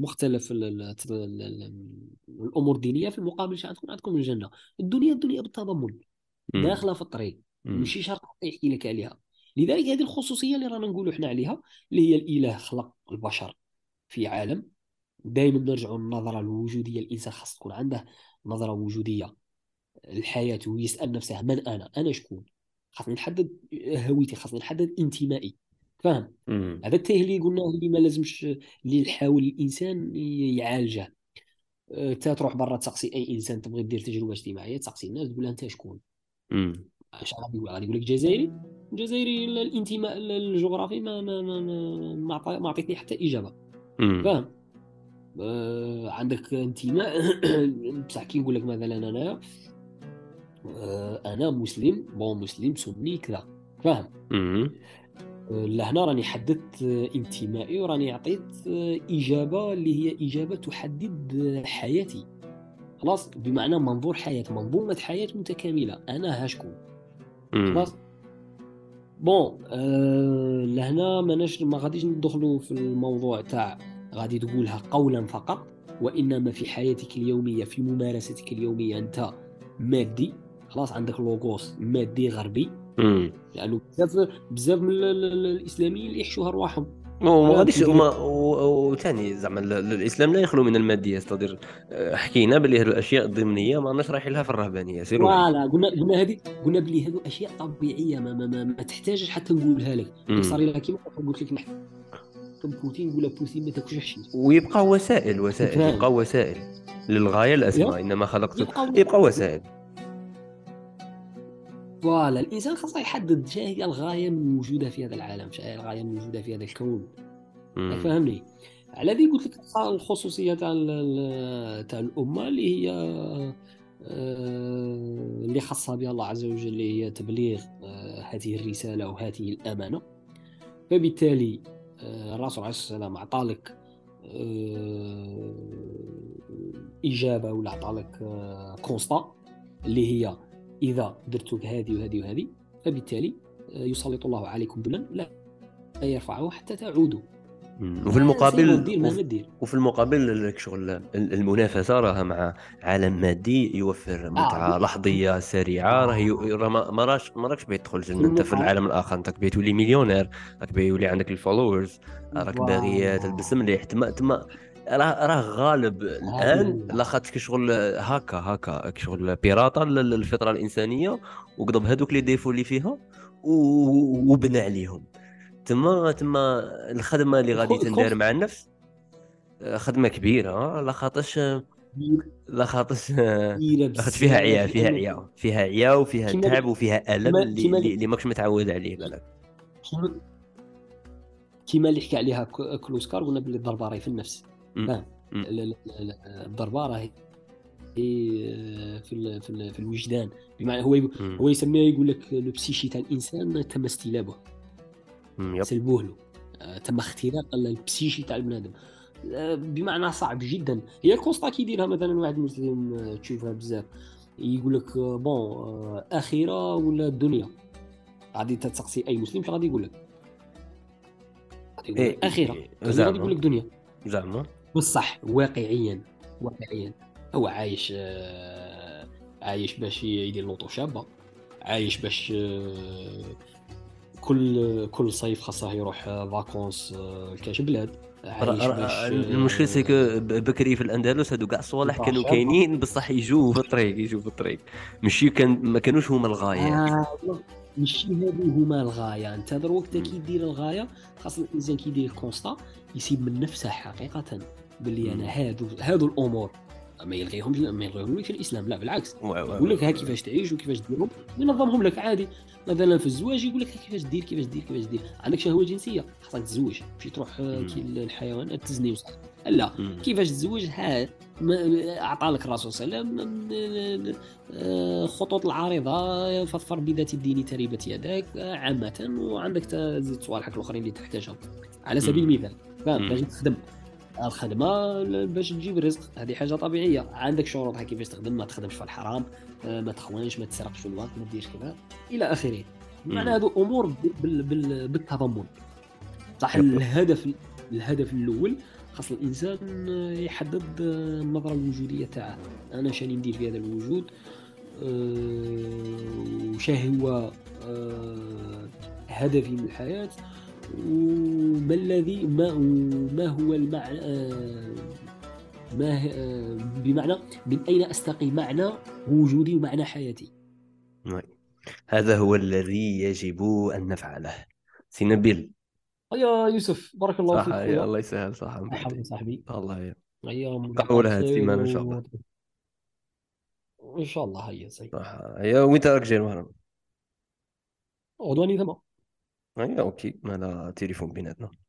مختلف الأمور الدينيه في المقابل عندكم عندكم الجنة. الدنيا الدنيا بالتضمن داخلة في الطريق. ماشي شرط يحكي لك عليها. لذلك هذه الخصوصية اللي رانا نقولوا إحنا عليها اللي هي الإله خلق البشر في عالم. دائما نرجعوا للنظرة الوجودية. الإنسان خاص تكون عنده نظرة وجودية. الحياة ويسأل نفسه من أنا؟ أنا شكون؟ خاصني نحدد هويتي خاصني نحدد انتمائي. فاهم؟ هذا التيه اللي قلنا اللي ما لازمش اللي يحاول الإنسان يعالجه. انت أه، تروح برا تسقسي أي إنسان تبغي دير تجربة اجتماعية تسقسي الناس تقول أنت شكون؟ اش غادي يقول؟ غادي يقول لك جزائري؟ جزائري الانتماء الجغرافي ما ما ما ما, ما عطيتني حتى إجابة. فاهم؟ آه عندك انتماء. *coughs* بصح كي نقول لك مثلا أنا أنا مسلم بون مسلم سني كذا فاهم. آه، لهنا راني حددت آه، انتمائي وراني عطيت آه، إجابة اللي هي إجابة تحدد آه، حياتي. خلاص؟ بمعنى منظور حياه منظومة حياة متكاملة. أنا هشكون مم. خلاص؟ بون آه لهنا ماناش ما غاديش ندخلوا في الموضوع تاع غادي تقولها قولا فقط وإنما في حياتك اليومية في ممارستك اليومية أنت مادي خلاص عندك لوغوس مادي غربي. لأنه بزاف بزاف من ال- ال- ال- الإسلاميين اللي يحشوا هالرواحهم وما لا، غاديش و- وثاني زعما ال- ال- الإسلام لا يخلو من المادية c'est-à-dire حكينا باللي هاد الأشياء الضمنية ما راناش رايحين لها في الرهبانية سيروا voilà قلنا قلنا هذه قلنا بلي هذو أشياء طبيعية ما ما, ما, ما تحتاجش حتى نقولها لك. صار لها كيما قلت لك نحن. بوتين لك بوتين ما تاكلش حشيش ويبقى وسائل وسائل. يبقى وسائل للغاية الاسمى. إنما خلقت يبقى وسائل. voilà الانسان خاصه يحدد شنو هي الغايه من وجوده في هذا العالم شنو هي الغايه من وجوده في هذا الكون. مم. فهمني؟ على ذي قلت لك الخصوصية تاع تاع الأمة اللي هي آه، اللي خصها بها الله عز وجل اللي هي تبليغ آه، هذه الرسالة وهذه الأمانة. فبالتالي آه، الرسول عليه الصلاة والسلام اعطى لك آه، إجابة ولا اعطى لك آه، كونستا اللي هي إذا درتوا هذه وهذه وهذه فبالتالي آه، يسلط الله عليكم ذلا لا يرفعه حتى تعودوا. آه، وفي المقابل وفي المقابل شغل ال- المنافسة راها مع عالم مادي يوفر متعة آه. لحظية سريعة راه ي- راه ما راش ما راكش باغي تدخل الجنة. أنت في العالم الآخر أنت باغي تولي مليونير راك باغي يولي عندك ال followers راك باغي تلبس مليح. تما تما راه راه غالب الآن لاخاطش شغل هكا هكا شغل بيراطة لل- للفطرة الإنسانية وقضب هذوك لي ديفو اللي فيها وبنى عليهم. تما تما الخدمة اللي غادي تندار مع النفس آه، خدمة كبيرة لا خاطرش لا خاطرش كبيرة لاخاطش فيها عيا فيها عيا فيها عيا وفيها تعب وفيها ألم اللي, اللي, ماكش متعود عليه بالك. كيما اللي حكى عليها كلوسكار قلنا باللي الضربة راهي في النفس. هي في في في الوجدان. بمعنى هو. هو يسميها يقول لك le psyché تاع الإنسان تم استلابه سلبوه له. آه، تم اختراق ال psyché تاع البنادم. آه، بمعنى صعب جدا. هي constat كيديرها مثلا واحد مسلم آه، تشوفها بزاف. يقول لك bon اخره ولا الدنيا؟ غادي تتسقسي أي مسلم شنو غادي يقول لك؟ غادي يقول لك إيه، اخره إيه، غادي زعما. يقول لك دنيا زعما. بصح واقعيا واقعيا. هو عايش آه، عايش باش يدير l'auto شابة. عايش باش آه، كل كل صيف خاصه يروح vacances آه، لكاش بلاد. المشكل c'est كو بكري في الأندلس هادو كاع الصوالح كانوا. كاينين بصح يجوا في الطريق يجوا في الطريق. ماشي كان ما كانوش هما الغاية. آه ماشي هادو هما الغاية. أنت دروك. كي دير الغاية خاص الإنسان كي يدير ال constat يسيب من نفسه حقيقة. باللي. أنا هادو هادو الأمور. ما يلغيهمش ما يلغيهمش الإسلام لا بالعكس. يقول لك ها كيفاش تعيش وكيفاش ديرهم وينظمهم لك عادي. مثلا في الزواج يقول لك كيفاش دير كيفاش دير كيفاش دير. عندك شهوه جنسية خاصك تتزوج ماشي تروح آه،. كي الحيوانات تزني وصح لا. كيفاش تزوج؟ ها اعطى لك الرسول صلى الله عليه وسلم خطوط العريضة فاظفر بذات الدين تربت يداك آه، عامة. وعندك تزيد صوالحك الأخرين اللي تحتاجهم. على سبيل. المثال فاهم. باش تخدم. الخدمة باش تجيب رزق. هذه حاجة طبيعية. عندك شروطها كيفاش تخدم ما تخدمش في الحرام آه، ما تخونش ما تسرقش في الوقت ما ديرش كذا إلى آخره. معنى. هذو أمور بال بال بالتضمن. صح. الهدف الهدف الأول خاص الإنسان يحدد النظرة الوجودية تاعه. أنا شاني ندير في هذا الوجود؟ آه، وشا هو آه، هدفي من الحياة؟ وما الذي ما ما هو المعنى ما بمعنى من أين أستقي معنى وجودي ومعنى حياتي؟ هذا هو الذي يجب أن نفعله. سي نبيل يا يوسف بارك الله فيك. يا الله يسهل صح. مرحبا صاحبي. الله يا. هاد السيمانه إن شاء الله. إن شاء الله هيا زي صح هيا وين راك جاي المهرم غدواني ثما هيا أوكي ما لا تليفون بيناتنا.